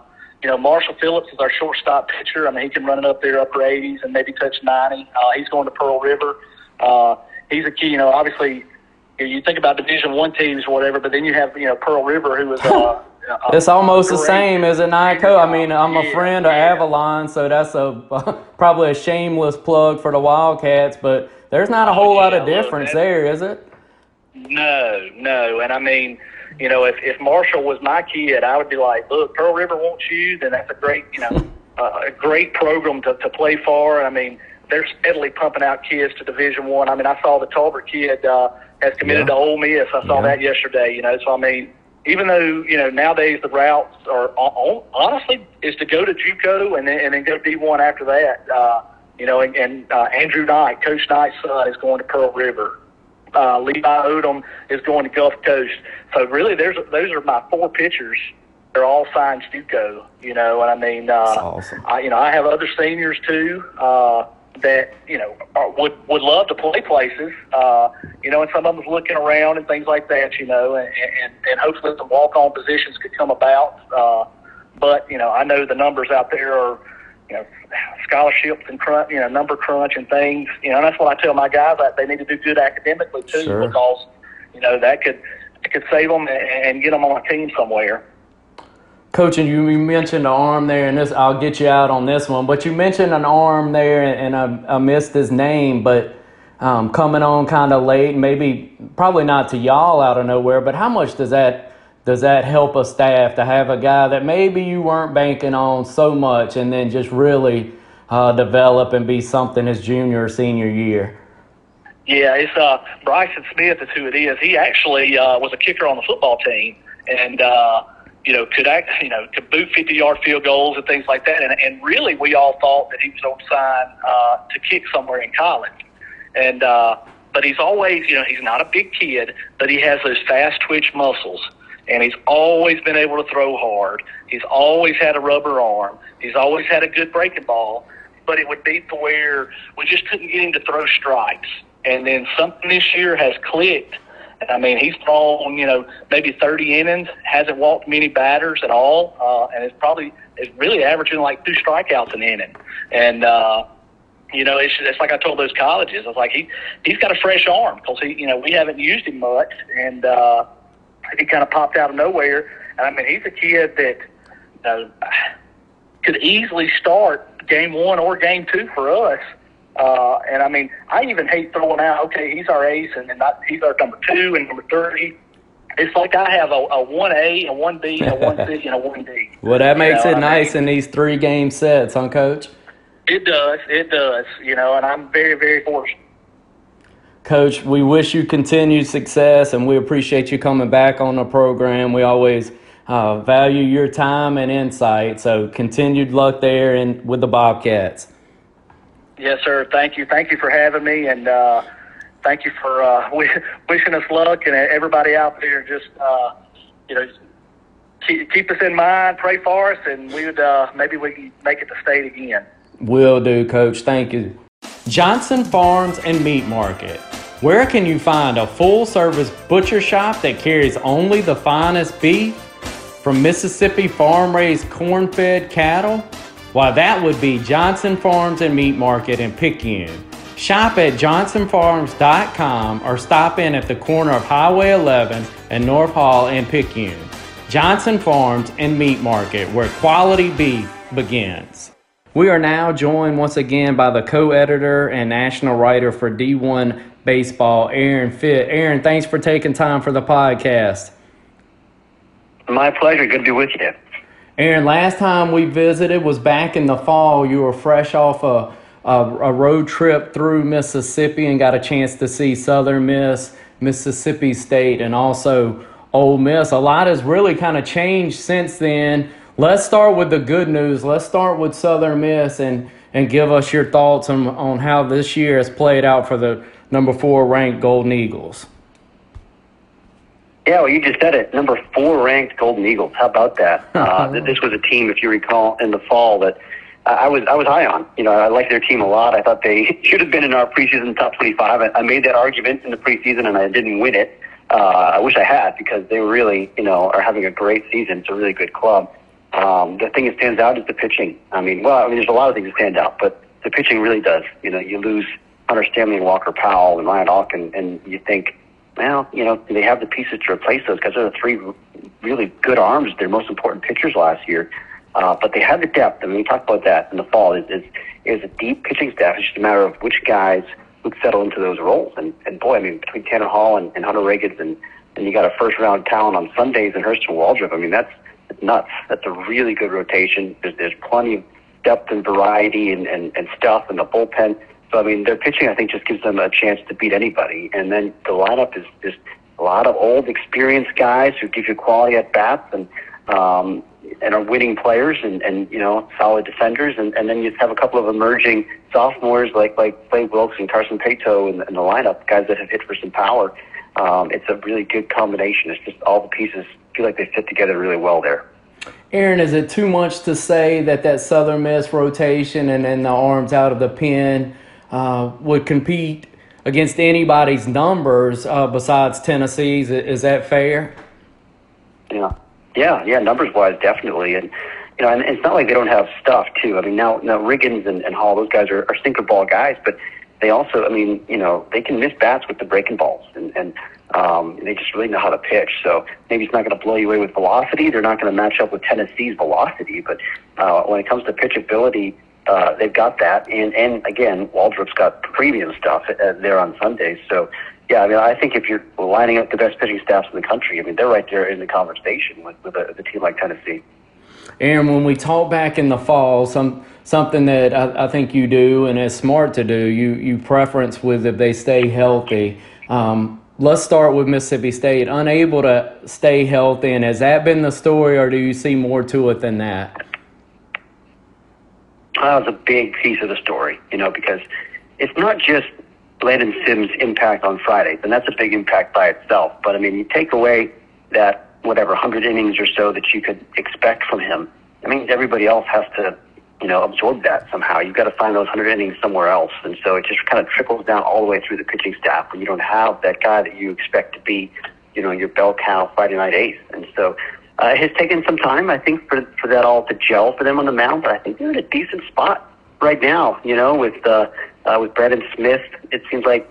you know, Marshall Phillips is our shortstop pitcher. I mean, he can run it up there upper 80s and maybe touch 90. Uh, he's going to Pearl River. Uh, he's a key. You know, obviously, you think about Division One teams or whatever, but then you have you know Pearl River, who is. Uh, [laughs] it's almost the same as an ICO. I mean, I'm a friend of Avalon, so that's a [laughs] probably a shameless plug for the Wildcats, but there's not a whole lot of difference there, is it? No, no, and I mean, you know, if if Marshall was my kid, I would be like, look, Pearl River wants you, then that's a great, you know, [laughs] uh, a great program to to play for. I mean, they're steadily pumping out kids to Division One. I. I mean, I saw the Tolbert kid uh, has committed yeah. to Ole Miss. I saw yeah. that yesterday. You know, so I mean, even though you know nowadays the routes are honestly is to go to JUCO and then and then go D1 after that. Uh, you know, and, and uh, Andrew Knight, Coach Knight's son, is going to Pearl River uh, Levi Odom is going to Gulf Coast. So really, there's those are my four pitchers. They're all signed JUCO, you know, and I mean, uh, awesome. I, you know, I have other seniors too uh, that you know are, would would love to play places, uh, you know, and some of them's looking around and things like that, you know, and and, and hopefully some walk on positions could come about. Uh, but you know, I know the numbers out there are you know, scholarships and crunch, you know, number crunch and things. You know, and that's what I tell my guys that they need to do good academically too, sure. because you know that could it could save them and get them on a team somewhere. Coach, and you mentioned the arm there, and this I'll get you out on this one. But you mentioned an arm there, and I, I missed his name, but um, coming on kind of late, maybe probably not to y'all out of nowhere. But how much does that does that help a staff to have a guy that maybe you weren't banking on so much and then just really uh, develop and be something his junior or senior year? Yeah, it's uh, Bryson Smith is who it is. He actually uh, was a kicker on the football team, and uh, you know could act, you know could boot fifty yard field goals and things like that. And, and really, we all thought that he was on sign uh, to kick somewhere in college. And uh, but he's always, you know, he's not a big kid, but he has those fast twitch muscles and he's always been able to throw hard. He's always had a rubber arm. He's always had a good breaking ball, but it would be to where we just couldn't get him to throw strikes. And then something this year has clicked. I mean, he's thrown, you know, maybe 30 innings, hasn't walked many batters at all, uh, and it's probably it's really averaging like two strikeouts an inning. And uh, you know, it's, it's like I told those colleges. I was like, he he's got a fresh arm because he, you know, we haven't used him much, and uh, he kind of popped out of nowhere. And I mean, he's a kid that you know, could easily start game one or game two for us. Uh, and I mean, I even hate throwing out, okay, he's our ace, and then not, he's our number two and number three. It's like I have a, a 1A, a 1B, a 1C, and a 1D. [laughs] Well, that makes you know, it I nice mean, in these three game sets, huh, Coach? It does. It does. You know, and I'm very, very fortunate Coach, we wish you continued success and we appreciate you coming back on the program. We always uh, value your time and insight. So continued luck there and with the Bobcats. Yes, sir. Thank you. Thank you for having me, and uh, thank you for uh, [laughs] wishing us luck and everybody out there. Just uh, you know, keep, keep us in mind, pray for us, and we would uh, maybe we can make it to state again. Will do, Coach. Thank you. Johnson Farms and Meat Market. Where can you find a full service butcher shop that carries only the finest beef from Mississippi farm raised corn fed cattle? Why, that would be Johnson Farms and Meat Market in Picayune. Shop at johnsonfarms.com or stop in at the corner of Highway 11 and North Hall in Picayune. Johnson Farms and Meat Market, where quality beef begins. We are now joined once again by the co editor and national writer for D1 baseball, Aaron Fitt. Aaron, thanks for taking time for the podcast. My pleasure. Good to be with you. Aaron, last time we visited was back in the fall. You were fresh off a, a, a road trip through Mississippi and got a chance to see Southern Miss, Mississippi State, and also Ole Miss. A lot has really kind of changed since then. Let's start with the good news. Let's start with Southern Miss and, and give us your thoughts on, on how this year has played out for the number four ranked Golden Eagles. Yeah, well, you just said it. Number four ranked Golden Eagles. How about that? [laughs] Uh, this was a team, if you recall, in the fall that I was I was high on. You know, I liked their team a lot. I thought they [laughs] should have been in our preseason top 25. I, I made that argument in the preseason, and I didn't win it. Uh, I wish I had because they really, you know, are having a great season. It's a really good club. Um, the thing that stands out is the pitching. I mean, well, I mean, there's a lot of things that stand out, but the pitching really does. You know, you lose Hunter Stanley and Walker Powell and Ryan Hawk, and, you think, well, you know, they have the pieces to replace those because they're the three really good arms, their most important pitchers last year. Uh, but they have the depth. I mean, we talked about that in the fall. Is is is a deep pitching staff. It's just a matter of which guys would settle into those roles. And and boy, I mean, between Tanner Hall and, and Hunter Riggins, and and you got a first round talent on Sundays and Hurston Waldrop. I mean, that's, that's nuts. That's a really good rotation. There's there's plenty of depth and variety and, and, and stuff in the bullpen. So I mean, their pitching I think just gives them a chance to beat anybody. And then the lineup is just a lot of old, experienced guys who give you quality at bats and um, and are winning players and, and you know solid defenders. And, and then you have a couple of emerging sophomores like like Slade Wilks and Carson Paetow in, in the lineup, guys that have hit for some power. Um, it's a really good combination. It's just all the pieces feel like they fit together really well there. Aaron, is it too much to say that that Southern Miss rotation and then the arms out of the pen uh, would compete against anybody's numbers uh, besides Tennessee's? Is that fair? Yeah, yeah, yeah. Numbers wise, definitely, and you know, and it's not like they don't have stuff too. I mean, now now Riggins and, and Hall, those guys are, are sinker ball guys, but they also, I mean, you know, they can miss bats with the breaking balls, and and um, they just really know how to pitch. So maybe it's not going to blow you away with velocity. They're not going to match up with Tennessee's velocity, but uh, when it comes to pitchability, uh, they've got that. And and again, Waldrop's got premium stuff uh, there on Sundays. So yeah, I mean, I think if you're lining up the best pitching staffs in the country, I mean, they're right there in the conversation with with a, with a team like Tennessee. Aaron, when we talk back in the fall, some something that I, I think you do and is smart to do, you you preference with if they stay healthy. Um, let's start with Mississippi State. Unable to stay healthy, and has that been the story, or do you see more to it than that? That was a big piece of the story, you know, because it's not just Landon Sims' impact on Fridays, and that's a big impact by itself. But I mean, you take away that whatever hundred innings or so that you could expect from him. I mean, everybody else has to, you know, absorb that somehow. You've got to find those hundred innings somewhere else, and so it just kind of trickles down all the way through the pitching staff when you don't have that guy that you expect to be, you know, your bell cow Friday night ace. And so uh, it has taken some time, I think, for for that all to gel for them on the mound. But I think they're in a decent spot right now. You know, with uh, uh, with Brandon Smith, it seems like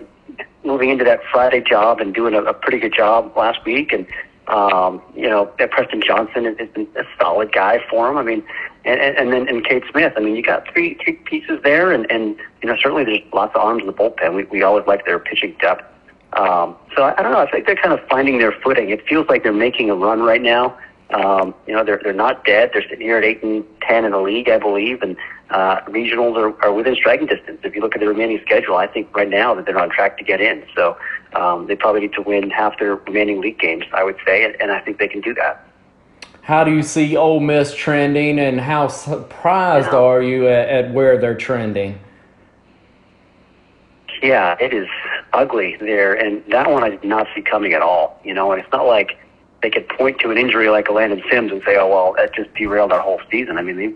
moving into that Friday job and doing a, a pretty good job last week. And um, you know, Preston Johnson has, has been a solid guy for him. I mean, and, and, and then and Cade Smith. I mean, you got three three pieces there, and and you know, certainly there's lots of arms in the bullpen. We we always like their pitching depth. Um, so I, I don't know. I think they're kind of finding their footing. It feels like they're making a run right now. Um, you know, they're they're not dead. They're sitting here at eight and ten in the league, I believe, and uh, regionals are, are within striking distance. If you look at the remaining schedule, I think right now that they're on track to get in. So um, they probably need to win half their remaining league games, I would say, and, and I think they can do that. How do you see Ole Miss trending, and how surprised yeah. are you at, at where they're trending? Yeah, it is ugly there, and that one I did not see coming at all. You know, and it's not like they could point to an injury like a Landon Sims and say, "Oh well, that just derailed our whole season." I mean, they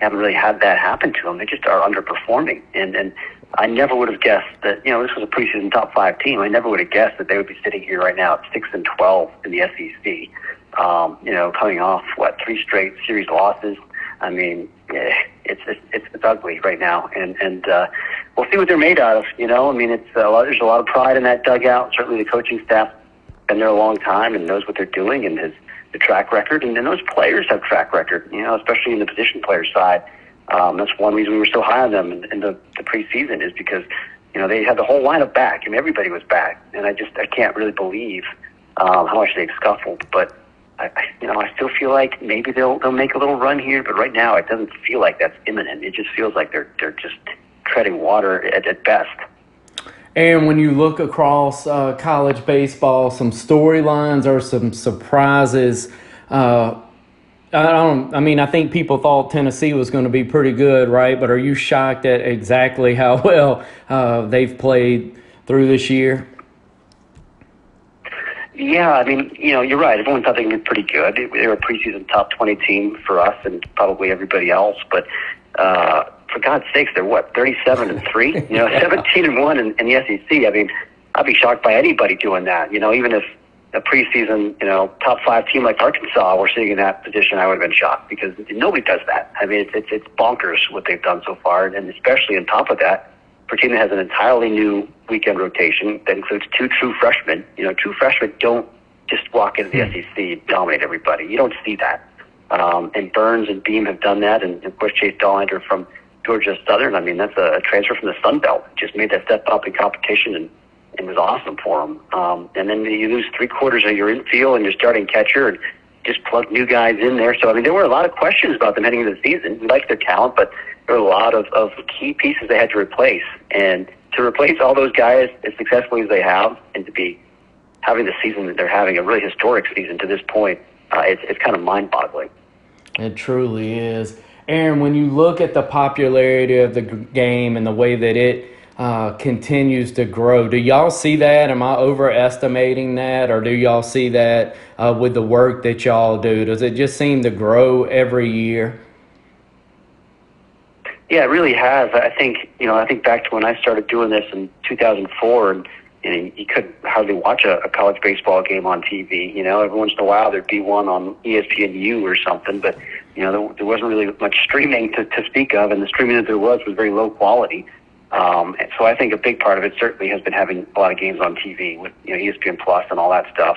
haven't really had that happen to them. They just are underperforming, and and I never would have guessed that. You know, this was a preseason top five team. I never would have guessed that they would be sitting here right now at six and twelve in the SEC. Um, you know, coming off what three straight series losses. I mean, eh, it's it's it's, ugly right now, and and uh, we'll see what they're made out of. You know, I mean, it's a lot, there's a lot of pride in that dugout. Certainly, the coaching staff been there a long time and knows what they're doing and has the track record. And then those players have track record, you know, especially in the position player side. Um, that's one reason we were so high on them in, in the, the preseason is because you know, they had the whole lineup back and everybody was back. And I just, I can't really believe um, how much they've scuffled. But, I, I, you know, I still feel like maybe they'll, they'll make a little run here. But right now, it doesn't feel like that's imminent. It just feels like they're, they're just treading water at, at best. And when you look across uh, college baseball, some storylines or some surprises. Uh, I don't. I mean, I think people thought Tennessee was going to be pretty good, right? But are you shocked at exactly [laughs] how well uh, they've played through this year? Yeah, I mean, you know, you're right. Everyone thought they were pretty good. They were a preseason top 20 team for us and probably everybody else. But uh, for God's sakes, they're what 37 and three. [laughs] You know, 17 and one in, in the SEC. I mean, I'd be shocked by anybody doing that. You know, even if a preseason, you know, top five team like Arkansas were sitting in that position, I would have been shocked because nobody does that. I mean, it's it's, it's bonkers what they've done so far, and especially on top of that, for a team that has an entirely new weekend rotation that includes two true freshmen. You know, true freshmen don't just walk into the SEC and dominate everybody. You don't see that. Um, and Burns and Beam have done that, and of course Chase Dollander from Georgia Southern. I mean, that's a, transfer from the Sun Belt. Just made that step up in competition and it was awesome for him. Um, and then you lose three quarters of your infield and your starting catcher and just plug new guys in there. So, I mean, there were a lot of questions about them heading into the season. We liked their talent, but there were a lot of, of key pieces they had to replace. And to replace all those guys as successfully as they have and to be having the season that they're having, a really historic season to this point, uh, it's, it's kind of mind boggling. It truly is. Aaron, when you look at the popularity of the game and the way that it uh, continues to grow. Do y'all see that? Am I overestimating that, or do y'all see that uh, with the work that y'all do? Does it just seem to grow every year? Yeah, it really has. I think you know. I think back to when I started doing this in 2004, and you, know, you could hardly watch a, a college baseball game on TV. You know, every once in a while there'd be one on ESPNU or something, but you know there, there wasn't really much streaming to, to speak of, and the streaming that there was was very low quality. Um, so I think a big part of it certainly has been having a lot of games on TV with you know ESPN Plus and all that stuff.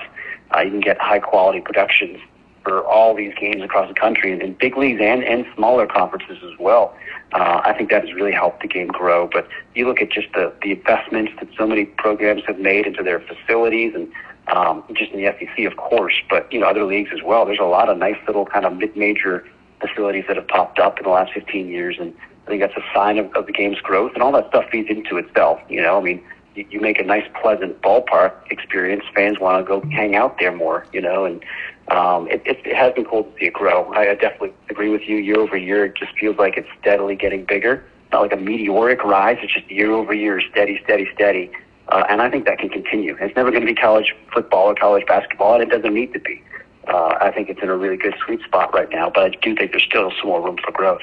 Uh, you can get high quality productions for all these games across the country and in big leagues and, and smaller conferences as well. Uh, I think that has really helped the game grow. But you look at just the, the investments that so many programs have made into their facilities and um, just in the SEC, of course, but you know other leagues as well. There's a lot of nice little kind of mid-major facilities that have popped up in the last 15 years, and I think that's a sign of, of the game's growth, and all that stuff feeds into itself. You know, I mean, you, you make a nice, pleasant ballpark experience. Fans want to go hang out there more. You know, and um, it, it, it has been cool to see it grow. I, I definitely agree with you. Year over year, it just feels like it's steadily getting bigger. Not like a meteoric rise. It's just year over year, steady, steady, steady. Uh, and I think that can continue. It's never going to be college football or college basketball, and it doesn't need to be. Uh, I think it's in a really good sweet spot right now, but I do think there's still some more room for growth.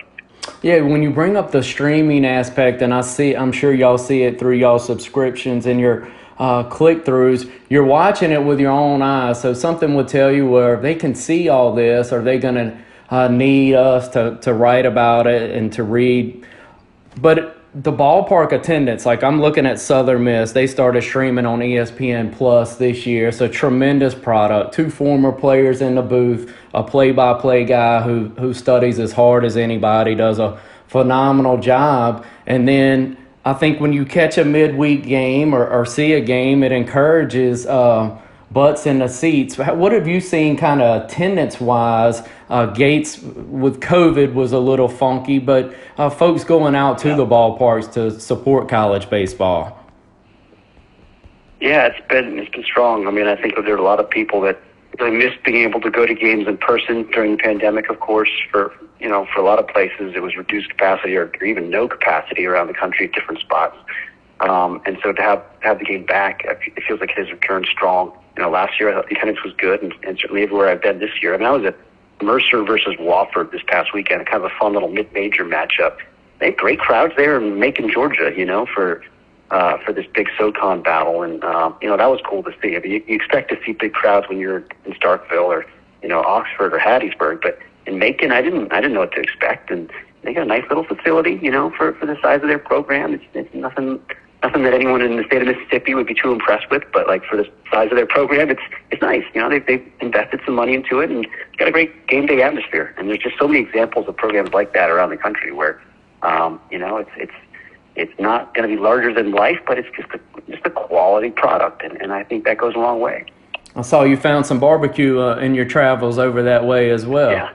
Yeah, when you bring up the streaming aspect, and I see, I'm sure y'all see it through y'all subscriptions and your uh, click throughs, you're watching it with your own eyes. So something would tell you where they can see all this, are they going to uh, need us to, to write about it and to read? But the ballpark attendance, like I'm looking at Southern Miss, they started streaming on ESPN Plus this year. It's a tremendous product. Two former players in the booth, a play-by-play guy who who studies as hard as anybody, does a phenomenal job. And then I think when you catch a midweek game or, or see a game, it encourages. Uh, butts in the seats. What have you seen kind of attendance wise? Uh, Gates with COVID was a little funky, but uh, folks going out to yeah. the ballparks to support college baseball. Yeah, it's been it's been strong. I mean, I think there are a lot of people that really missed being able to go to games in person during the pandemic. Of course, for you know, for a lot of places, it was reduced capacity or, or even no capacity around the country at different spots. Um, and so to have have the game back, it feels like it has returned strong you know, last year I thought the attendance was good, and, and certainly everywhere I've been this year. I mean, I was at Mercer versus Wofford this past weekend, kind of a fun little mid-major matchup. They had great crowds there in Macon, Georgia, you know, for uh, for this big SoCon battle, and uh, you know that was cool to see. I mean, you, you expect to see big crowds when you're in Starkville or you know Oxford or Hattiesburg, but in Macon, I didn't I didn't know what to expect, and they got a nice little facility, you know, for for the size of their program. It's, it's nothing nothing that anyone in the state of Mississippi would be too impressed with, but like for the size of their program, it's it's nice. You know, they've they've invested some money into it and got a great game day atmosphere. And there's just so many examples of programs like that around the country where, um, you know, it's it's It's not going to be larger than life, but it's just a, just a quality product, and, and I think that goes a long way. I saw you found some barbecue uh, in your travels over that way as well. Yeah.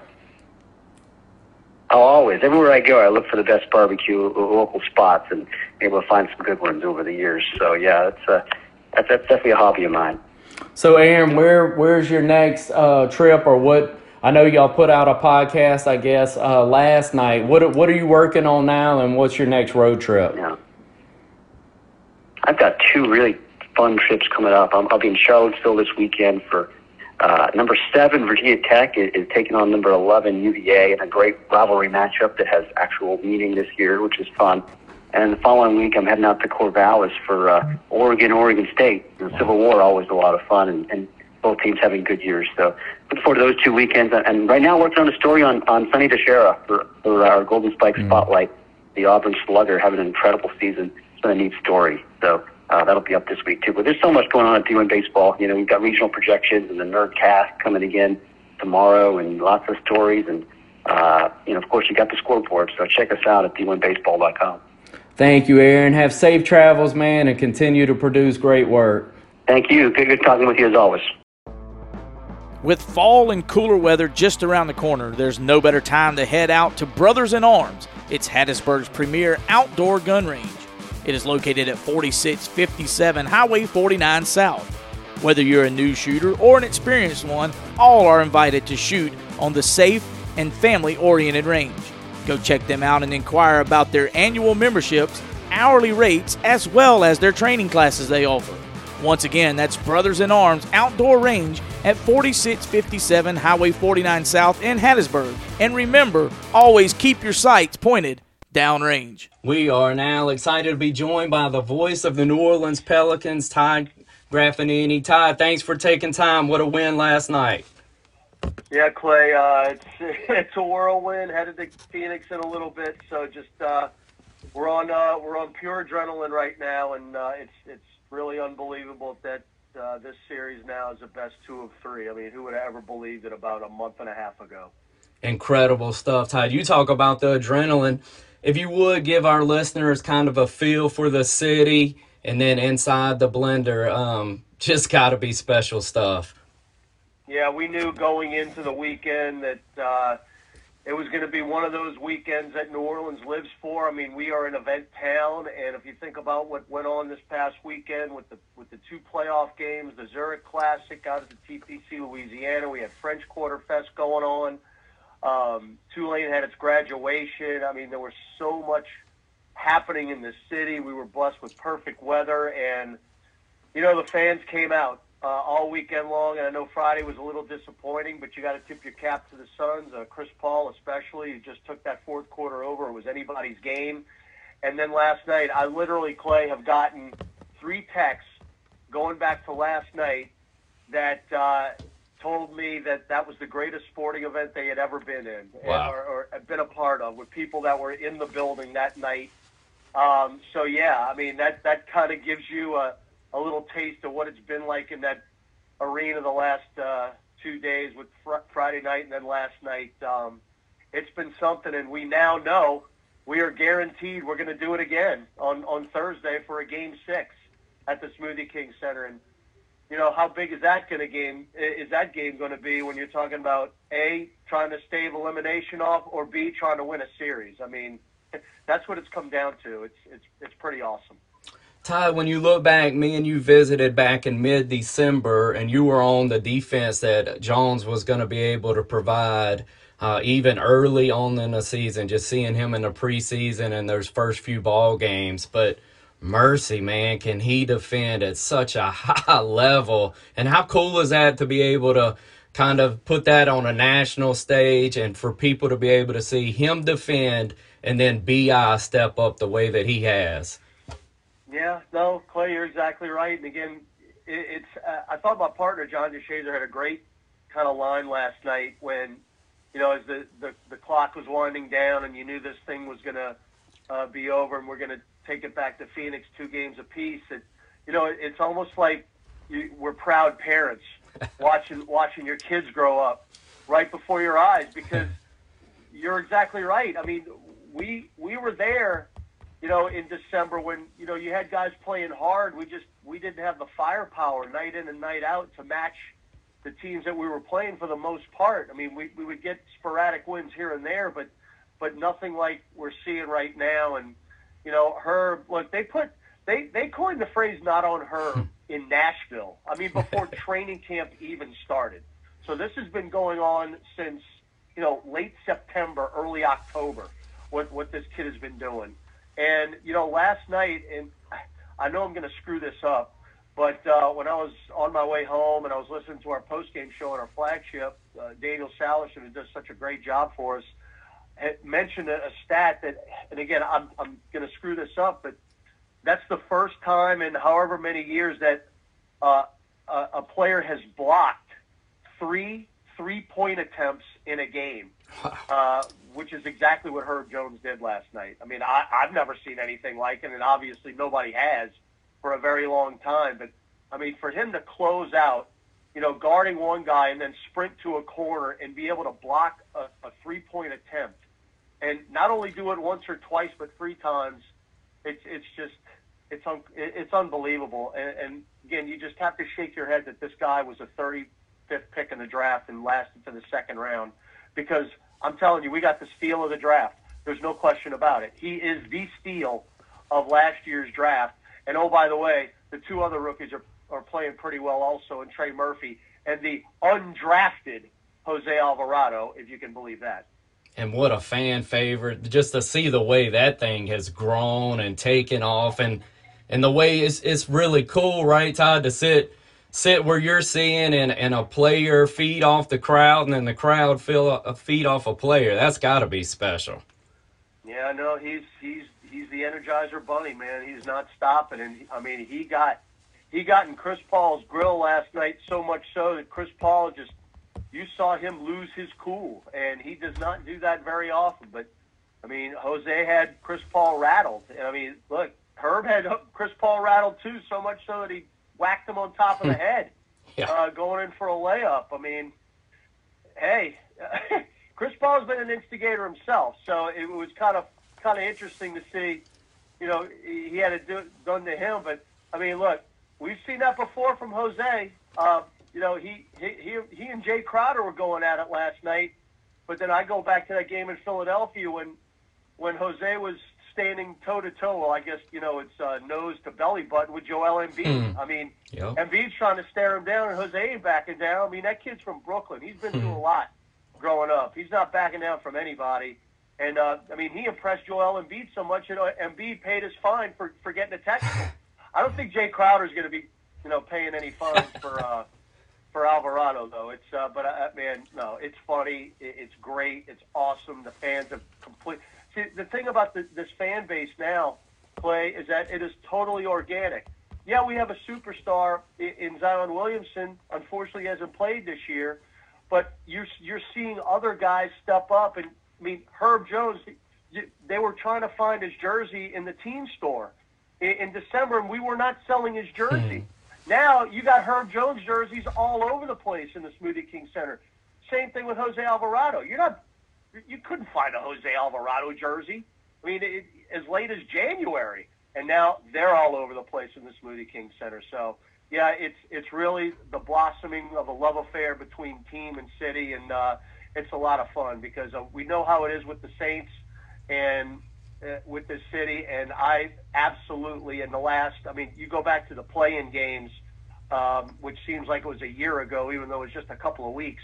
Oh, always. Everywhere I go, I look for the best barbecue local spots, and able to find some good ones over the years. So yeah, that's uh, that's, that's definitely a hobby of mine. So Aaron, where where's your next uh, trip, or what? I know y'all put out a podcast, I guess, uh, last night. What what are you working on now, and what's your next road trip? Yeah. I've got two really fun trips coming up. i will be in Charlottesville this weekend for uh, number seven, Virginia Tech is, is taking on number 11, UVA, in a great rivalry matchup that has actual meaning this year, which is fun. And the following week, I'm heading out to Corvallis for uh, Oregon, Oregon State. The Civil War, always a lot of fun, and, and both teams having good years. So look forward to those two weekends. And right now, working on a story on, on Sonny DiChiara for, for our Golden Spike mm-hmm. Spotlight. The Auburn Slugger having an incredible season. It's been a neat story. So uh, that'll be up this week too. But there's so much going on at D1 baseball. You know, we've got regional projections and the Nerdcast coming again tomorrow, and lots of stories. And uh, you know, of course, you got the scoreboard. So check us out at d1baseball.com. Thank you, Aaron. Have safe travels, man, and continue to produce great work. Thank you. Good, good talking with you as always. With fall and cooler weather just around the corner, there's no better time to head out to Brothers in Arms. It's Hattiesburg's premier outdoor gun range. It is located at 4657 Highway 49 South. Whether you're a new shooter or an experienced one, all are invited to shoot on the safe and family oriented range. Go check them out and inquire about their annual memberships, hourly rates, as well as their training classes they offer. Once again, that's Brothers in Arms Outdoor Range at 4657 Highway 49 South in Hattiesburg. And remember, always keep your sights pointed downrange. We are now excited to be joined by the voice of the New Orleans Pelicans, Todd Graffagnini. Todd, thanks for taking time. What a win last night. Yeah, Clay, uh, it's [laughs] it's a whirlwind. Headed to Phoenix in a little bit, so just uh, we're on uh, we're on pure adrenaline right now, and uh, it's it's really unbelievable that uh, this series now is the best two of three. I mean, who would have ever believed it about a month and a half ago? Incredible stuff, Todd. You talk about the adrenaline if you would give our listeners kind of a feel for the city and then inside the blender, um, just got to be special stuff. Yeah, we knew going into the weekend that uh, it was going to be one of those weekends that New Orleans lives for. I mean, we are an event town, and if you think about what went on this past weekend with the with the two playoff games, the Zurich Classic out at the TPC Louisiana, we had French Quarter Fest going on. Um, Tulane had its graduation. I mean, there was so much happening in the city. We were blessed with perfect weather, and you know the fans came out uh, all weekend long. And I know Friday was a little disappointing, but you got to tip your cap to the Suns. Uh, Chris Paul, especially, who just took that fourth quarter over. It was anybody's game. And then last night, I literally, Clay, have gotten three texts going back to last night that uh, told me that that was the greatest sporting event they had ever been in wow. or, or been a part of with people that were in the building that night. Um, so yeah, I mean that that kind of gives you a, a little taste of what it's been like in that arena the last uh, two days with fr- Friday night and then last night. Um, it's been something, and we now know we are guaranteed we're going to do it again on on Thursday for a game six at the Smoothie King Center and you know, how big is that going to game? Is that game going to be when you're talking about a trying to stave elimination off, or b trying to win a series? I mean, [laughs] that's what it's come down to. It's it's it's pretty awesome. Todd, when you look back, me and you visited back in mid December, and you were on the defense that Jones was going to be able to provide. Uh, even early on in the season, just seeing him in the preseason and those first few ball games. But mercy, man, can he defend at such a [laughs] high level? And how cool is that to be able to kind of put that on a national stage and for people to be able to see him defend and then BI step up the way that he has? Yeah, no, Clay, you're exactly right. And again, it, it's uh, I thought my partner John DeShazier had a great kind of line last night when, you know, as the the, the clock was winding down and you knew this thing was going to uh, be over and we're going to take it back to Phoenix, two games apiece. It, you know, it's almost like you, we're proud parents [laughs] watching watching your kids grow up right before your eyes because [laughs] you're exactly right. I mean, we we were there you know, in December when you know you had guys playing hard. We just we didn't have the firepower night in and night out to match the teams that we were playing for the most part. I mean, we we would get sporadic wins here and there, but but nothing like we're seeing right now. And you know, her look they put they they coined the phrase "not on Herb" in Nashville. I mean, before [laughs] training camp even started. So this has been going on since you know late September, early October. What what this kid has been doing. And you know, last night, and I know I'm going to screw this up, but uh, when I was on my way home and I was listening to our post game show on our flagship, uh, Daniel Sallerson, who does such a great job for us, mentioned a, a stat that, and again, I'm I'm going to screw this up, but that's the first time in however many years that uh, a, a player has blocked three three point attempts in a game. Uh, which is exactly what Herb Jones did last night. I mean, I, I've never seen anything like it, and obviously nobody has for a very long time. But I mean, for him to close out, you know, guarding one guy and then sprint to a corner and be able to block a, a three-point attempt, and not only do it once or twice, but three times, it's it's just it's un, it's unbelievable. And, and again, you just have to shake your head that this guy was a 35th pick in the draft and lasted to the second round because I'm telling you, we got the steal of the draft. There's no question about it. He is the steal of last year's draft. And oh, by the way, the two other rookies are, are playing pretty well also, and Trey Murphy and the undrafted Jose Alvarado, if you can believe that. And what a fan favorite! Just to see the way that thing has grown and taken off, and and the way it's it's really cool, right, Todd, to sit sit where you're seeing and, and a player feed off the crowd and then the crowd feel a, uh, feed off a player. That's got to be special. Yeah, no, he's he's he's the Energizer Bunny, man. He's not stopping, and I mean, he got he got in Chris Paul's grill last night so much so that Chris Paul just you saw him lose his cool, and he does not do that very often. But I mean, Jose had Chris Paul rattled, and I mean, look, Herb had Chris Paul rattled too, so much so that he whacked him on top of the head, [laughs] yeah. uh, going in for a layup. I mean, hey, [laughs] Chris Paul's been an instigator himself, so it was kind of kind of interesting to see. You know, he had it do, done to him, but I mean, look, we've seen that before from Jose. Uh, you know, he, he he he and Jae Crowder were going at it last night, but then I go back to that game in Philadelphia when when Jose was standing toe to toe. Well, I guess you know it's uh, nose to belly button with Joel Embiid. Mm. I mean, yep. Embiid's trying to stare him down, and Jose ain't backing down. I mean, that kid's from Brooklyn. He's been through a lot growing up. He's not backing down from anybody. And uh, I mean, he impressed Joel Embiid so much, you know, Embiid paid his fine for for getting a technical. [laughs] I don't think Jae Crowder's going to be, you know, paying any fines for. Uh, for Alvarado, though, it's uh, but uh, man, no, it's funny, it's great, it's awesome. The fans have complete see, the thing about the, this fan base now, Clay, is that it is totally organic. Yeah, we have a superstar in, in Zion Williamson. Unfortunately, hasn't played this year, but you're you're seeing other guys step up. And I mean, Herb Jones, they were trying to find his jersey in the team store in, in December, and we were not selling his jersey. Hmm. Now you got Herb Jones jerseys all over the place in the Smoothie King Center. Same thing with Jose Alvarado. You're not you couldn't find a Jose Alvarado jersey. I mean, it, as late as January, and now they're all over the place in the Smoothie King Center. So, yeah, it's it's really the blossoming of a love affair between team and city, and uh, it's a lot of fun because uh, we know how it is with the Saints and with the city, and I absolutely in the last. I mean, you go back to the play-in games, um, which seems like it was a year ago, even though it was just a couple of weeks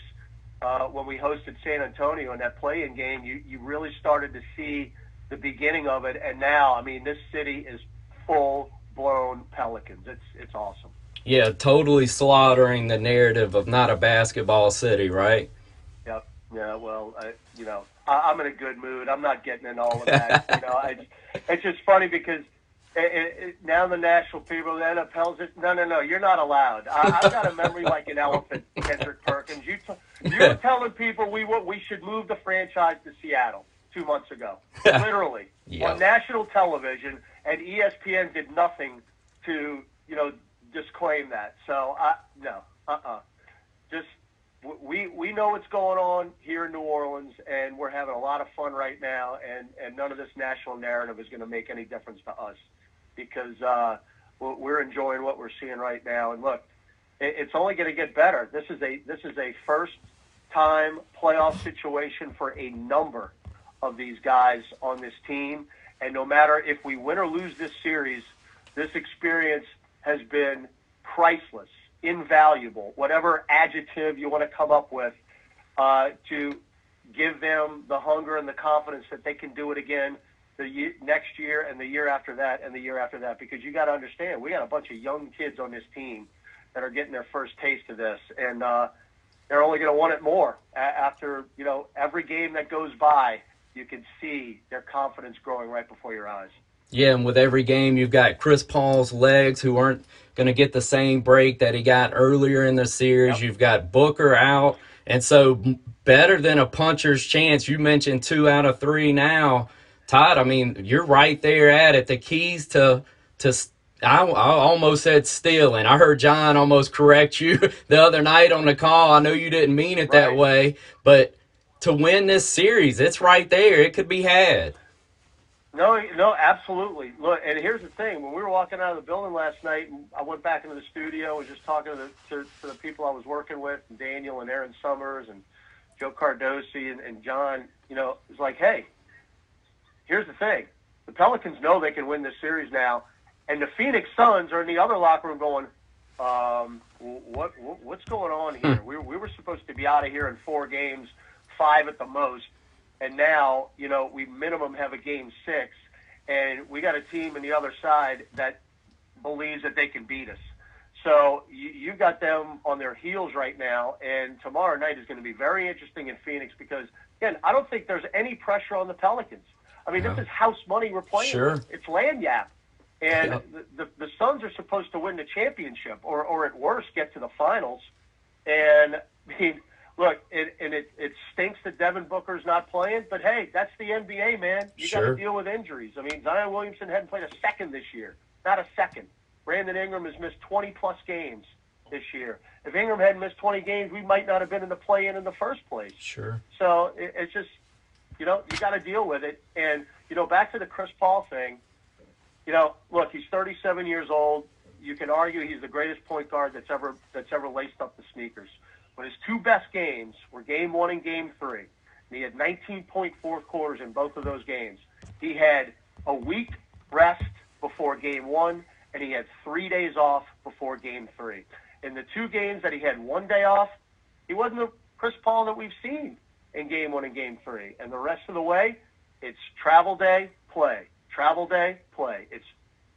uh, when we hosted San Antonio in that play-in game, you, you really started to see the beginning of it. And now, I mean, this city is full-blown Pelicans. It's it's awesome. Yeah, totally slaughtering the narrative of not a basketball city, right? Yeah. Well, I, you know, I, I'm in a good mood. I'm not getting in all of that. [laughs] you know, I, it's just funny because it, it, now the national people, the NFL's just, no, no, no, you're not allowed. I, I've got a memory like an elephant, Kendrick Perkins. You, t- you were telling people we we should move the franchise to Seattle two months ago, [laughs] literally yep. on national television, and ESPN did nothing to, you know, disclaim that. So, I, no, uh-uh. Just we we know what's going on here in New Orleans, and we're having a lot of fun right now. And and none of this national narrative is going to make any difference to us because uh, we're enjoying what we're seeing right now. And look, it's only going to get better. This is a this is a first time playoff situation for a number of these guys on this team. And no matter if we win or lose this series, this experience has been priceless, invaluable, whatever adjective you want to come up with, uh, to give them the hunger and the confidence that they can do it again the year, next year and the year after that and the year after that. Because you got to understand, we got a bunch of young kids on this team that are getting their first taste of this, and uh, they're only going to want it more after you know every game that goes by. You can see their confidence growing right before your eyes. Yeah, and with every game, you've got Chris Paul's legs who aren't going to get the same break that he got earlier in the series. Yep. You've got Booker out, and so better than a puncher's chance. You mentioned two out of three now, Todd. I mean, you're right there at it. The keys to to I, I almost said stealing. I heard John almost correct you [laughs] the other night on the call. I know you didn't mean it right. that way, but to win this series, it's right there. It could be had. No, no, absolutely. Look, and here's the thing: when we were walking out of the building last night, and I went back into the studio, was just talking to the, to, to the people I was working with, and Daniel and Aaron Summers and Joe Cardosi and, and John. You know, it's like, hey, here's the thing: the Pelicans know they can win this series now, and the Phoenix Suns are in the other locker room going, um, what, what what's going on here? Hmm. We we were supposed to be out of here in four games, five at the most and now you know we minimum have a game six, and we got a team on the other side that believes that they can beat us. So you, you got them on their heels right now, and tomorrow night is going to be very interesting in Phoenix because again, I don't think there's any pressure on the Pelicans. I mean, this is house money we're playing. Sure. It's Lagniappe. And yep. the, the, the Suns are supposed to win the championship, or, or at worst, get to the finals. And [laughs] I mean, look, it, and it, it stinks that Devin Booker's not playing, but hey, that's the NBA, man. You sure. got to deal with injuries. I mean, Zion Williamson hadn't played a second this year, not a second. Brandon Ingram has missed 20 plus games this year. If Ingram hadn't missed 20 games, we might not have been in the play-in in the first place. Sure. So it, it's just, you know, you got to deal with it. And you know, back to the Chris Paul thing. You know, look, he's 37 years old. You can argue he's the greatest point guard that's ever that's ever laced up the sneakers. But his two best games were game one and game three. And he had 19.4 quarters in both of those games. He had a week rest before game one, and he had three days off before game three. In the two games that he had one day off, he wasn't the Chris Paul that we've seen in game one and game three. And the rest of the way, it's travel day, play. Travel day, play. It's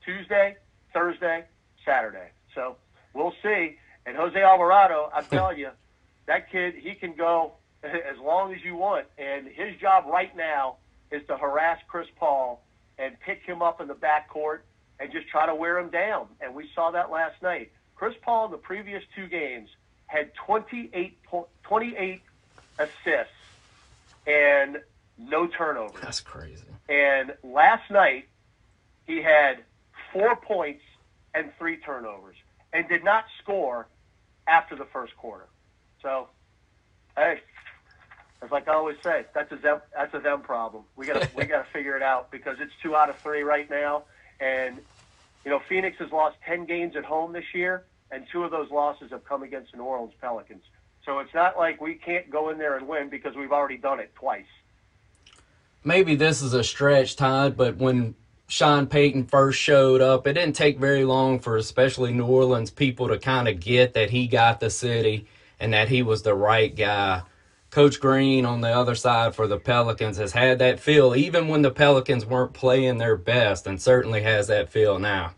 Tuesday, Thursday, Saturday. So we'll see. And Jose Alvarado, I'm [laughs] telling you, that kid, he can go [laughs] as long as you want. And his job right now is to harass Chris Paul and pick him up in the backcourt and just try to wear him down. And we saw that last night. Chris Paul in the previous two games had 28, 28 assists and no turnovers. That's crazy. And last night, he had four points and three turnovers and did not score after the first quarter. So, hey, it's like I always say, that's a them, that's a them problem. We got to we got to [laughs] figure it out because it's two out of three right now, and you know Phoenix has lost ten games at home this year, and two of those losses have come against the New Orleans Pelicans. So it's not like we can't go in there and win because we've already done it twice. Maybe this is a stretch, Todd, but when Sean Payton first showed up, it didn't take very long for especially New Orleans people to kind of get that he got the city and that he was the right guy. Coach Green on the other side for the Pelicans has had that feel even when the Pelicans weren't playing their best, and certainly has that feel now.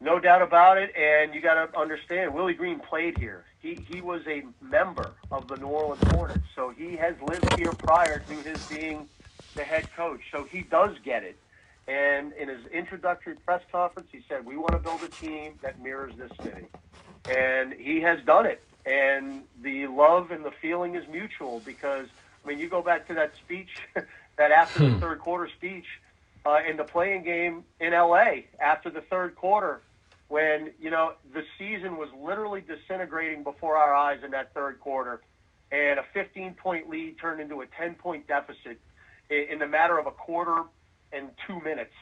No doubt about it, and you got to understand, Willie Green played here. He he was a member of the New Orleans Hornets, so he has lived here prior to his being the head coach. So he does get it. And in his introductory press conference, he said, "We want to build a team that mirrors this city." and he has done it. And the love and the feeling is mutual because I mean, you go back to that speech, [laughs] that after the hmm. third quarter speech uh, in the play-in game in L.A. after the third quarter. when you know the season was literally disintegrating before our eyes in that third quarter, and a 15 point lead turned into a 10 point deficit in, in the matter of a quarter and two minutes.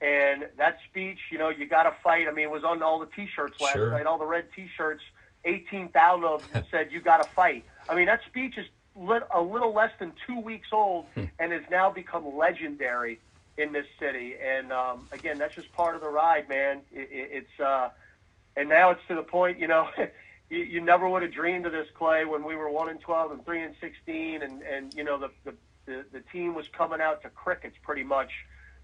And that speech, you know, you got to fight. I mean, it was on all the T-shirts last Sure. night, all the red T-shirts. 18,000 of them [laughs] said, "You got to fight." I mean, that speech is lit, a little less than two weeks old and has now become legendary in this city. And um, again, that's just part of the ride, man. It, it, it's uh, and now it's to the point, you know, [laughs] you, you never would have dreamed of this, Clay, when we were one and twelve and three and sixteen, and and you know the the the, the team was coming out to crickets pretty much.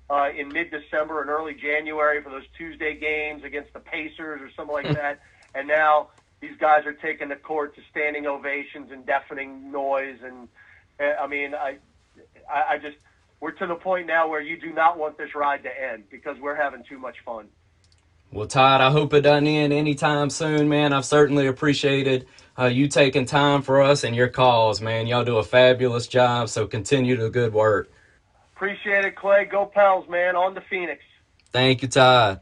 Uh, in mid-December and early January for those Tuesday games against the Pacers or something like that, and now these guys are taking the court to standing ovations and deafening noise, and uh, I mean, I, I, I just we're to the point now where you do not want this ride to end because we're having too much fun. Well, Todd, I hope it doesn't end anytime soon, man. I've certainly appreciated uh, you taking time for us and your calls, man. Y'all do a fabulous job, so continue the good work. Appreciate it, Clay. Go Pels, man. On to Phoenix. Thank you, Todd.